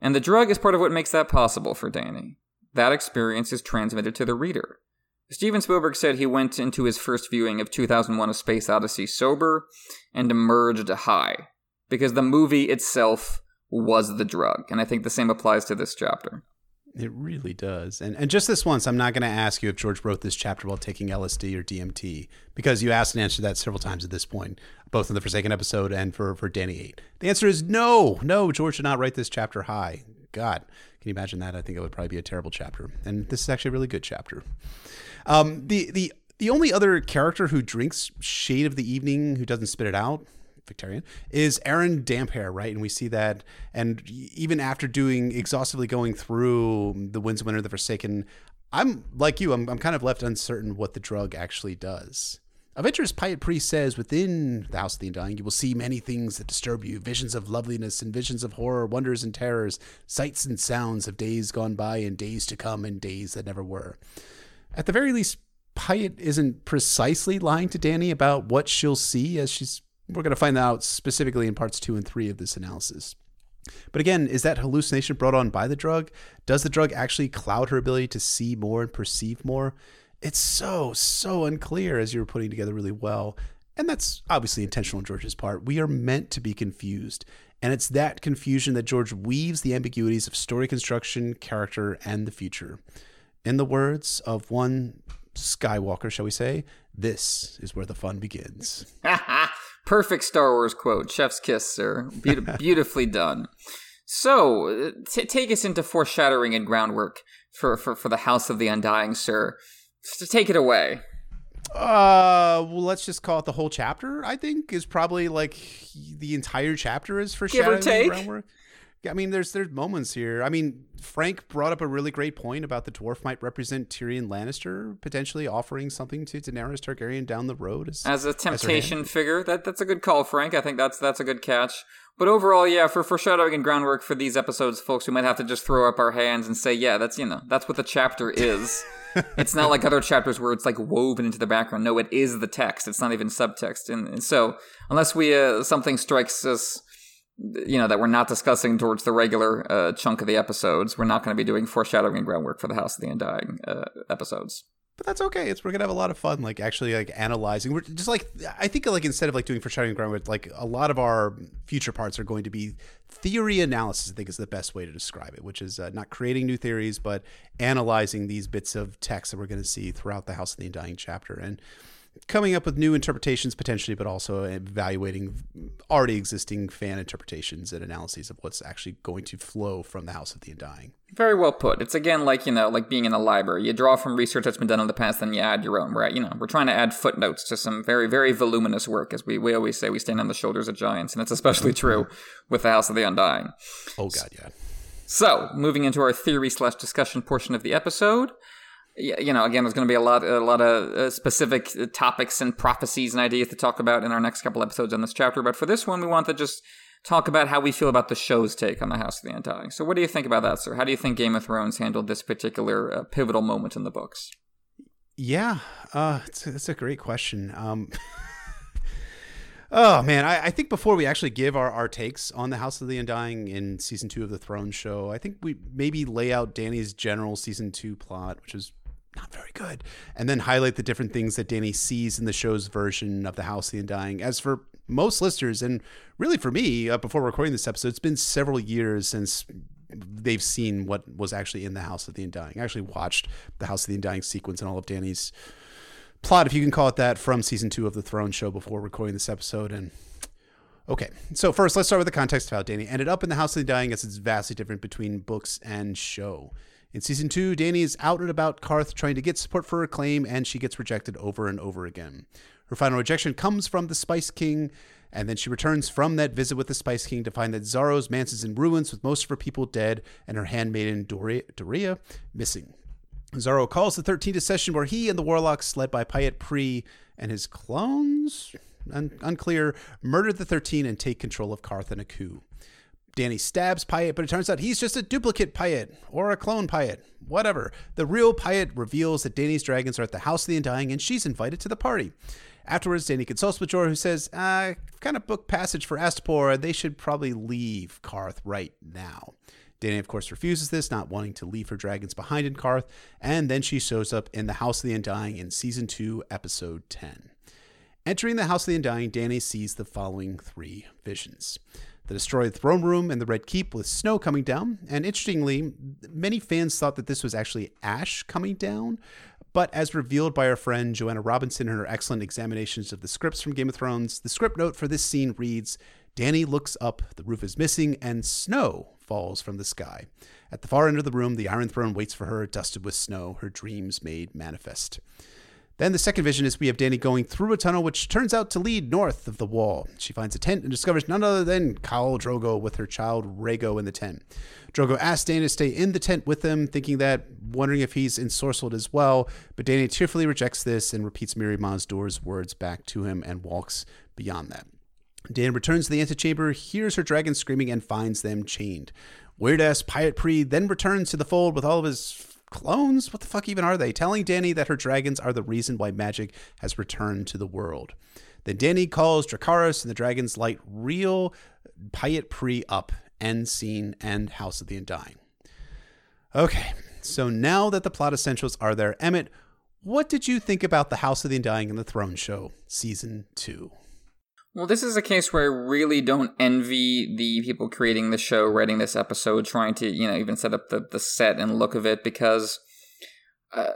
and the drug is part of what makes that possible for Danny. That experience is transmitted to the reader. Steven Spielberg said he went into his first viewing of 2001 A Space Odyssey sober and emerged high, because the movie itself was the drug, and I think the same applies to this chapter. It really does. And and just this once, I'm not going to ask you if George wrote this chapter while taking LSD or DMT because you asked and answered that several times at this point, both in the Forsaken episode and for for Danny Eight. The answer is no, no. George did not write this chapter high. God, can you imagine that? I think it would probably be a terrible chapter. And this is actually a really good chapter. Um, the the the only other character who drinks Shade of the Evening who doesn't spit it out Victarion, is Aeron Damphair, right? And we see that, and even after doing exhaustively going through the Winds of Winter, the Forsaken, I'm like you, I'm, I'm kind of left uncertain what the drug actually does. Of interest, Pyat Priest says, within the House of the Undying, you will see many things that disturb you visions of loveliness and visions of horror, wonders and terrors, sights and sounds of days gone by and days to come and days that never were. At the very least, Pyat isn't precisely lying to Danny about what she'll see, as she's we're going to find out specifically in parts two and three of this analysis. But again, is that hallucination brought on by the drug? Does the drug actually cloud her ability to see more and perceive more? It's so, so unclear as you were putting together really well. And that's obviously intentional on George's part. We are meant to be confused. And it's that confusion that George weaves the ambiguities of story construction, character, and the future. In the words of one Skywalker, shall we say, this is where the fun begins. Perfect Star Wars quote. Chef's kiss, sir. Be- beautifully done. So, t- take us into foreshadowing and groundwork for, for, for the House of the Undying, sir. Just take it away. Uh, well, let's just call it the whole chapter. I think is probably like the entire chapter is foreshadowing Give or take. groundwork. I mean, there's there's moments here. I mean, Frank brought up a really great point about the dwarf might represent Tyrion Lannister potentially offering something to Daenerys Targaryen down the road as, as a temptation as figure. That that's a good call, Frank. I think that's that's a good catch. But overall, yeah, for foreshadowing and groundwork for these episodes, folks, we might have to just throw up our hands and say, yeah, that's you know, that's what the chapter is. it's not like other chapters where it's like woven into the background. No, it is the text. It's not even subtext. And, and so, unless we uh, something strikes us you know that we're not discussing towards the regular uh, chunk of the episodes. We're not going to be doing foreshadowing and groundwork for the House of the Undying uh, episodes. But that's okay. It's we're gonna have a lot of fun, like actually like analyzing. We're just like I think like instead of like doing foreshadowing and groundwork, like a lot of our future parts are going to be theory analysis. I think is the best way to describe it, which is uh, not creating new theories, but analyzing these bits of text that we're going to see throughout the House of the Undying chapter and coming up with new interpretations potentially, but also evaluating already existing fan interpretations and analyses of what's actually going to flow from the House of the Undying. Very well put. It's again like you know, like being in a library. You draw from research that's been done in the past, then you add your own. We're you know, we're trying to add footnotes to some very, very voluminous work, as we we always say, we stand on the shoulders of giants, and it's especially mm-hmm. true with the House of the Undying. Oh God, yeah. So, moving into our theory slash discussion portion of the episode you know, again, there's going to be a lot, a lot of uh, specific topics and prophecies and ideas to talk about in our next couple episodes on this chapter. But for this one, we want to just talk about how we feel about the show's take on the House of the Undying. So, what do you think about that, sir? How do you think Game of Thrones handled this particular uh, pivotal moment in the books? Yeah, uh, it's, it's a great question. Um, oh man, I, I, think before we actually give our, our takes on the House of the Undying in season two of the Throne show, I think we maybe lay out Danny's general season two plot, which is not very good. And then highlight the different things that Danny sees in the show's version of the House of the Undying. As for most listeners, and really for me, uh, before recording this episode, it's been several years since they've seen what was actually in the House of the Undying. I actually watched the House of the Undying sequence and all of Danny's plot, if you can call it that, from season two of the Throne Show before recording this episode. And okay, so first, let's start with the context of how Danny ended up in the House of the Undying, as it's vastly different between books and show. In season two, Danny is out and about Qarth trying to get support for her claim, and she gets rejected over and over again. Her final rejection comes from the Spice King, and then she returns from that visit with the Spice King to find that Xaro's is in ruins with most of her people dead and her handmaiden Doreah, missing. Xaro calls the 13 to session where he and the warlocks, led by Pyat Pree and his clones, un- unclear, murder the 13 and take control of Qarth in a coup. Danny stabs Pyat, but it turns out he's just a duplicate Pyat or a clone Pyat. Whatever. The real Pyat reveals that Danny's dragons are at the House of the Undying and she's invited to the party. Afterwards, Danny consults with Jorah, who says, I uh, kind of book passage for Astapor. They should probably leave Qarth right now. Danny, of course, refuses this, not wanting to leave her dragons behind in Qarth, and then she shows up in the House of the Undying in Season 2, Episode 10. Entering the House of the Undying, Danny sees the following three visions the destroyed throne room and the Red Keep with snow coming down. And interestingly, many fans thought that this was actually ash coming down. But as revealed by our friend Joanna Robinson in her excellent examinations of the scripts from Game of Thrones, the script note for this scene reads Danny looks up, the roof is missing, and snow falls from the sky. At the far end of the room, the Iron Throne waits for her, dusted with snow, her dreams made manifest. Then the second vision is we have Danny going through a tunnel which turns out to lead north of the wall. She finds a tent and discovers none other than Khal Drogo with her child Rhaego in the tent. Drogo asks Danny to stay in the tent with them, thinking that, wondering if he's ensorcelled as well, but Danny tearfully rejects this and repeats Mirri Maz Duur's words back to him and walks beyond that. Dan returns to the antechamber, hears her dragon screaming, and finds them chained. Weird ass Pyat Pree then returns to the fold with all of his clones? What the fuck even are they? Telling Danny that her dragons are the reason why magic has returned to the world. Then Danny calls Dracarys and the dragons light real Pyat Pree up, end scene, and House of the Undying. Okay, so now that the plot essentials are there, Emmett, what did you think about the House of the Undying and the Throne Show, Season 2? Well, this is a case where I really don't envy the people creating the show, writing this episode, trying to, you know, even set up the, the set and look of it, because uh,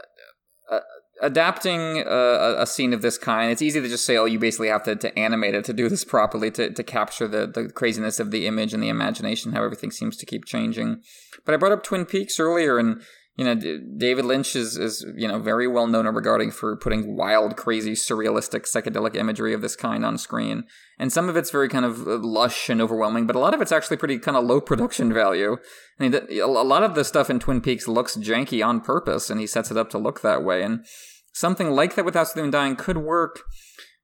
uh, adapting a, a, scene of this kind, it's easy to just say, oh, you basically have to, to animate it to do this properly, to, to capture the, the craziness of the image and the imagination, how everything seems to keep changing. But I brought up Twin Peaks earlier, and you know, David Lynch is, is, you know, very well known regarding for putting wild, crazy, surrealistic, psychedelic imagery of this kind on screen. And some of it's very kind of uh, lush and overwhelming, but a lot of it's actually pretty kind of low production value. I mean, a lot of the stuff in Twin Peaks looks janky on purpose, and he sets it up to look that way. And something like that with House of the Undying could work,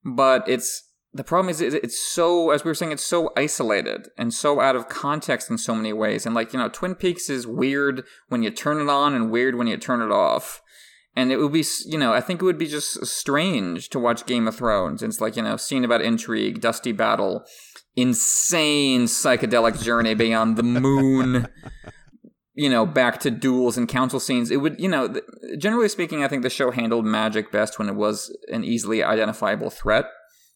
but it's the problem is it's so as we were saying it's so isolated and so out of context in so many ways. And like you know twin peaks is weird when you turn it on and weird when you turn it off. And it would be you know i think it would be just strange to watch game of thrones. It's like you know scene about intrigue dusty battle insane psychedelic journey beyond the moon you know back to duels and council scenes. It would you know generally speaking i think the show handled magic best when it was an easily identifiable threat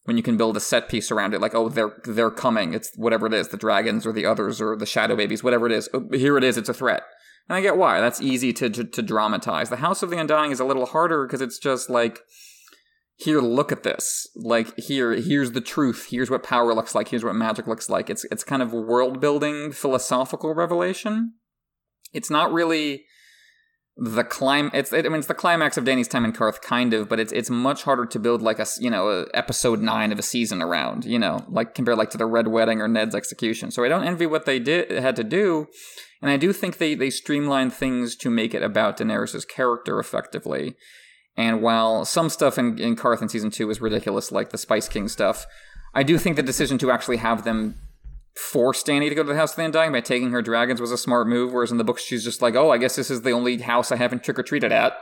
when you can build a set piece around it, like oh they're they're coming, it's whatever it is, the dragons or the others or the shadow babies, whatever it is. Oh, here it is, it's a threat. And I get why. That's easy to, to, to dramatize. The House of the Undying is a little harder because it's just like here look at this like here here's the truth here's what power looks like here's what magic looks like it's it's kind of world building philosophical revelation it's not really the clim it's it, I mean it's the climax of Dany's time in Qarth kind of but it's it's much harder to build like a you know a episode 9 of a season around you know like compared like to the red wedding or Ned's execution. So I don't envy what they did had to do and I do think they they streamlined things to make it about Daenerys's character effectively. And while some stuff in in Qarth in season 2 is ridiculous like the Spice King stuff I do think the decision to actually have them force Dany to go to the House of the Undying by taking her dragons was a smart move. Whereas in the books, she's just like, oh, I guess this is the only house I haven't trick or treated at.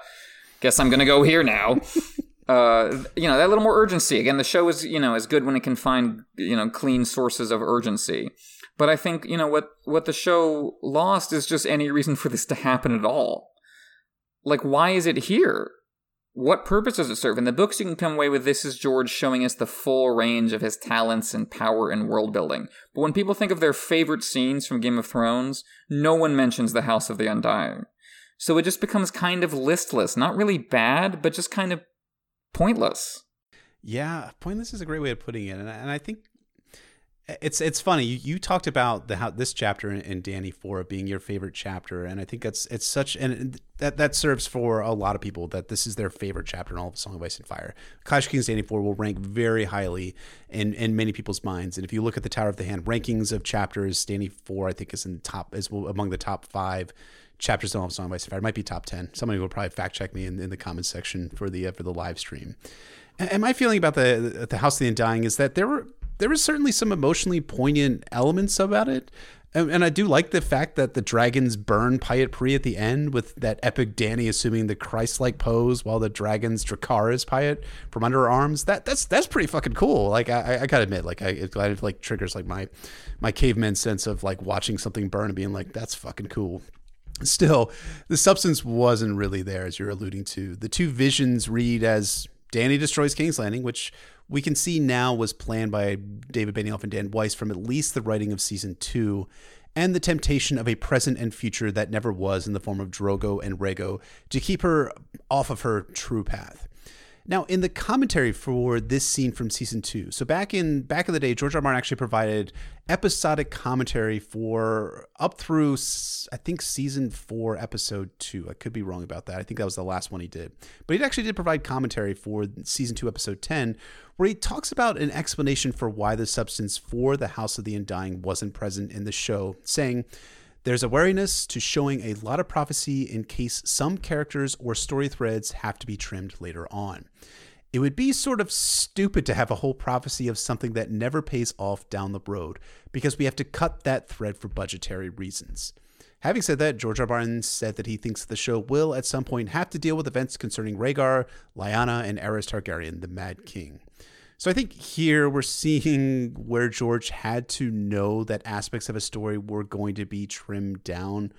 Guess I'm gonna go here now. uh, you know, that little more urgency. Again, the show is you know is good when it can find you know clean sources of urgency. But I think you know what what the show lost is just any reason for this to happen at all. Like, why is it here? What purpose does it serve? In the books, you can come away with this is George showing us the full range of his talents and power and world building. But when people think of their favorite scenes from Game of Thrones, no one mentions the House of the Undying. So it just becomes kind of listless. Not really bad, but just kind of pointless. Yeah, pointless is a great way of putting it. And I, think it's it's funny you, you talked about the how this chapter in, Dany Four being your favorite chapter, and I think that's it's such and that that serves for a lot of people that this is their favorite chapter in all of Song of Ice and Fire. Clash Kings Dany Four will rank very highly in in many people's minds, and if you look at the Tower of the Hand rankings of chapters, Dany Four I think is in the top is among the top five chapters in all of Song of Ice and Fire. It might be top ten. Somebody will probably fact check me in, in the comments section for the uh, for the live stream. And my feeling about the the House of the Undying is that there were there was certainly some emotionally poignant elements about it. And, and I do like the fact that the dragons burn Pyat Pree at the end with that epic Dany assuming the Christ-like pose while the dragons Dracarys Pyat from under her arms. That that's that's pretty fucking cool. Like I, I gotta admit, like I it kind of like triggers like my my caveman sense of like watching something burn and being like, that's fucking cool. Still, the substance wasn't really there, as you're alluding to. The two visions read as Dany destroys King's Landing, which we can see now was planned by David Benioff and Dan Weiss from at least the writing of season two, and the temptation of a present and future that never was in the form of Drogo and Rhaego to keep her off of her true path. Now, in the commentary for this scene from season two, so back in back in the day, George R. Martin actually provided episodic commentary for up through I think season four, episode two. I could be wrong about that. I think that was the last one he did, but he actually did provide commentary for season two, episode ten, where he talks about an explanation for why the substance for the House of the Undying wasn't present in the show, saying. There's a wariness to showing a lot of prophecy in case some characters or story threads have to be trimmed later on. It would be sort of stupid to have a whole prophecy of something that never pays off down the road because we have to cut that thread for budgetary reasons. Having said that, George R. Martin said that he thinks the show will at some point have to deal with events concerning Rhaegar, Lyanna, and Aerys Targaryen, the Mad King. So I think here we're seeing where George had to know that aspects of a story were going to be trimmed down.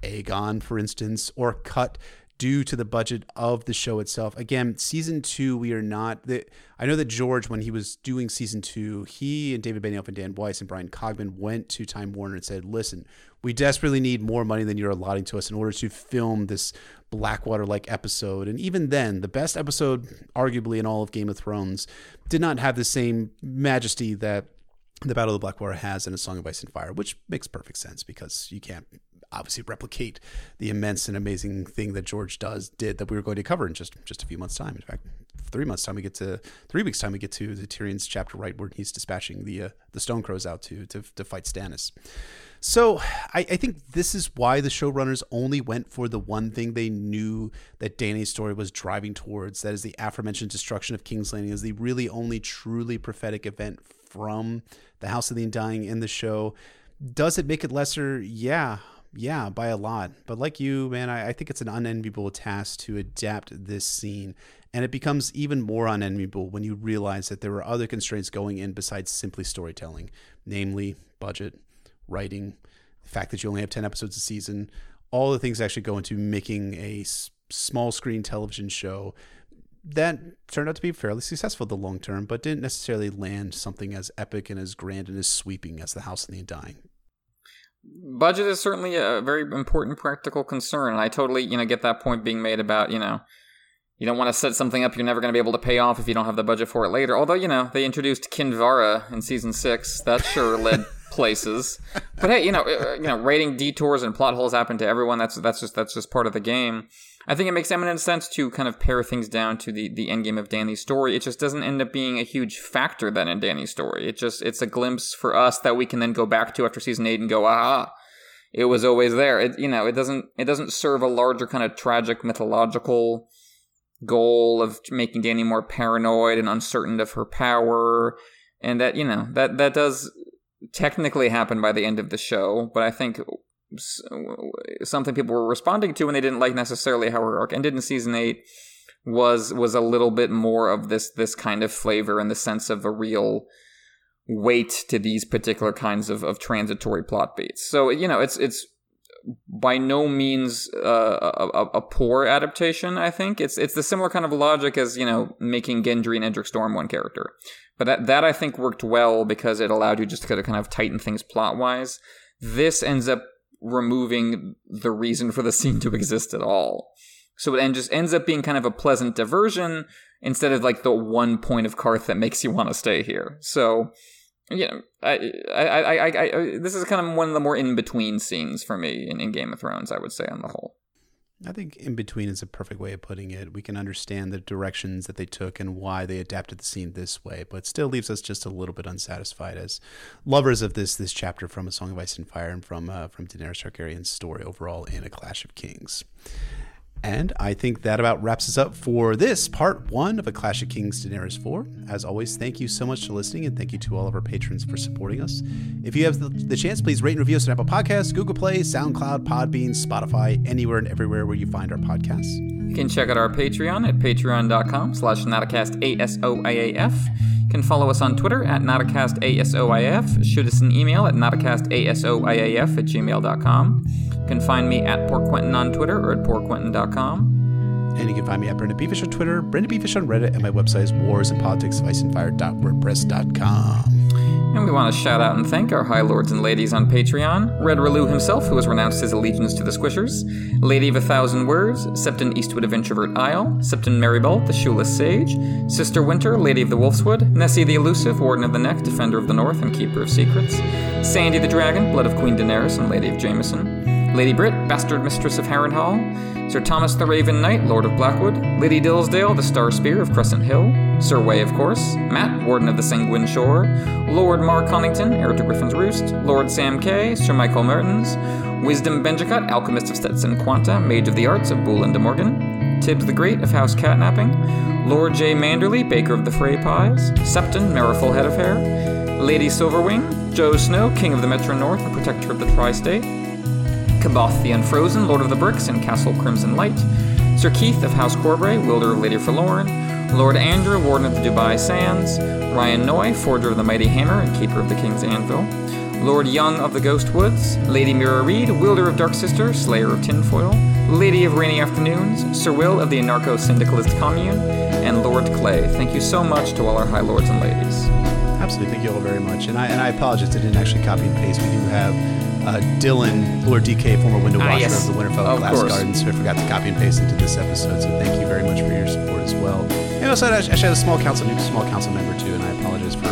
Aegon, for instance, or cut due to the budget of the show itself. Again, season two, we are not. The, I know that George, when he was doing season two, he and David Benioff and Dan Weiss and Bryan Cogman went to Time Warner and said, "Listen, we desperately need more money than you're allotting to us in order to film this Blackwater like episode. And even then, the best episode, arguably in all of Game of Thrones, did not have the same majesty that the Battle of the Blackwater has in A Song of Ice and Fire, which makes perfect sense because you can't obviously replicate the immense and amazing thing that George does did that we were going to cover in just just a few months' time. In fact, three months' time we get to three weeks' time we get to the Tyrion's chapter right where he's dispatching the uh, the Stone Crows out to to, to fight Stannis. So I, I, think this is why the showrunners only went for the one thing they knew that Dany's story was driving towards. That is the aforementioned destruction of King's Landing is the really only truly prophetic event from the House of the Undying in the show. Does it make it lesser? Yeah, yeah, by a lot. But like you, man, I, I think it's an unenviable task to adapt this scene. And it becomes even more unenviable when you realize that there were other constraints going in besides simply storytelling, namely budget, writing, the fact that you only have 10 episodes a season, all the things actually go into making a s- small screen television show that turned out to be fairly successful the long term, but didn't necessarily land something as epic and as grand and as sweeping as The House of the Undying. Budget is certainly a very important practical concern, and I totally, you know, get that point being made about, you know, you don't want to set something up you're never going to be able to pay off if you don't have the budget for it later. Although, you know, they introduced Kinvara in season six. That sure led places. But hey, you know, uh, you know, rating detours and plot holes happen to everyone. That's that's just that's just part of the game. I think it makes eminent sense to kind of pare things down to the the end game of Dany's story. It just doesn't end up being a huge factor then in Dany's story. It just it's a glimpse for us that we can then go back to after season eight and go, aha, it was always there. It you know, it doesn't it doesn't serve a larger kind of tragic mythological goal of making Dany more paranoid and uncertain of her power. And that, you know, that, that does technically happen by the end of the show, but I think something people were responding to and they didn't like necessarily how her arc ended in season eight was was a little bit more of this this kind of flavor in the sense of a real weight to these particular kinds of, of transitory plot beats. So you know, it's it's by no means uh, a, a, poor adaptation. I think it's it's the similar kind of logic as you know making Gendry and Edric Storm one character, but that that I think worked well because it allowed you just to kind of tighten things plot wise. This ends up removing the reason for the scene to exist at all. So it just ends up being kind of a pleasant diversion instead of like the one point of Qarth that makes you want to stay here. So you know, I, I, I, I, this is kind of one of the more in between scenes for me in, in Game of Thrones. I would say on the whole. I think in between is a perfect way of putting it. We can understand the directions that they took and why they adapted the scene this way, but still leaves us just a little bit unsatisfied as lovers of this this chapter from A Song of Ice and Fire and from uh, from Daenerys Targaryen's story overall in A Clash of Kings. And I think that about wraps us up for this part one of A Clash of Kings Daenerys 4. As always, thank you so much for listening, and thank you to all of our patrons for supporting us. If you have the, the chance, please rate and review us on Apple Podcasts, Google Play, SoundCloud, Podbean, Spotify, anywhere and everywhere where you find our podcasts. You can check out our Patreon at patreon.com slash nauticast You can follow us on Twitter at nauticastASOIF. Shoot us an email at nauticastASOIAF at gmail.com. You can find me at Poor Quentyn on Twitter or at poorquentyn.com. And you can find me at BryndenBFish on Twitter, BryndenBFish on Reddit, and my website is warsandpoliticsofIceandfire.wordpress.com. And Politics, Ice and Fire dot WordPress.com. And we want to shout out and thank our high lords and ladies on Patreon Red Relu himself, who has renounced his allegiance to the Squishers, Lady of a Thousand Words, Septon Eastwood of Introvert Isle, Septon Meribald, the Shoeless Sage, Sister Winter, Lady of the Wolfswood, Nessie the Elusive, Warden of the Neck, Defender of the North, and Keeper of Secrets, Sandy the Dragon, Blood of Queen Daenerys and Lady of Jameson, Lady Brit, Bastard Mistress of Harrenhal, Sir Thomas the Raven Knight, Lord of Blackwood, Lady Dillsdale, the Star Spear of Crescent Hill, Sir Way, of course, Matt, Warden of the Sanguine Shore, Lord Mark Connington, heir to Griffin's Roost, Lord Sam Kay, Sir Michael Mertens, Wisdom Benjicott, Alchemist of Stetson Quanta, Mage of the Arts of Bull and de Morgan, Tibbs the Great of House Catnapping, Lord J. Manderley, Baker of the Frey Pies, Septon, Merriful Head of Hair, Lady Silverwing, Joe Snow, King of the Metro North and Protector of the Tri-State, Kaboth the Unfrozen, Lord of the Bricks and Castle Crimson Light, Sir Keith of House Corbray, Wielder of Lady Forlorn, Lord Andrew, Warden of the Dubai Sands, Ryan Noy, Forger of the Mighty Hammer and Keeper of the King's Anvil, Lord Young of the Ghost Woods, Lady Mira Reed, Wielder of Dark Sister, Slayer of Tinfoil, Lady of Rainy Afternoons, Sir Will of the Anarcho Syndicalist Commune, and Lord Clay. Thank you so much to all our High Lords and Ladies. Absolutely, thank you all very much. And I and I apologize, I didn't actually copy and paste. We do have uh, Dylan, Lord DK, former window Ah, washer yes. of the Winterfell Of Glass course. Gardens, who I forgot to copy and paste into this episode. So thank you very much for your support as well. And also, I actually had a small council, new small council member too, and I apologize for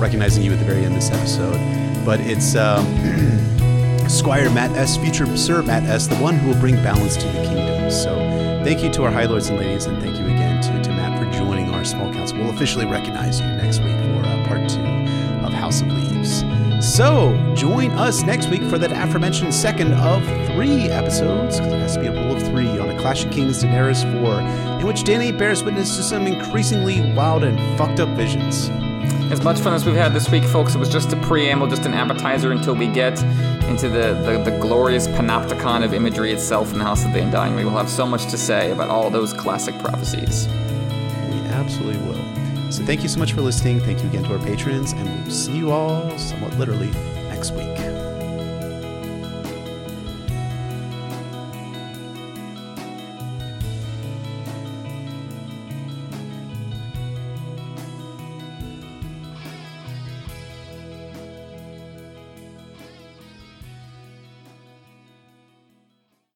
recognizing you at the very end of this episode. But it's um, Squire Matt S, future Sir Matt S, the one who will bring balance to the kingdom. So thank you to our high lords and ladies, and thank you again to, to Matt for joining our small council. We'll officially recognize you next week for uh, part two of House of Leaves. So join us next week for that aforementioned second of three episodes, because it has to be a rule of three, on a Clash of Kings Daenerys 4, in which Dany bears witness to some increasingly wild and fucked up visions. As much fun as we've had this week, folks, it was just a preamble, just an appetizer until we get into the, the, the glorious panopticon of imagery itself in the House of the Undying. We will have so much to say about all those classic prophecies. We absolutely will. So thank you so much for listening. Thank you again to our patrons, and we'll see you all somewhat literally next week.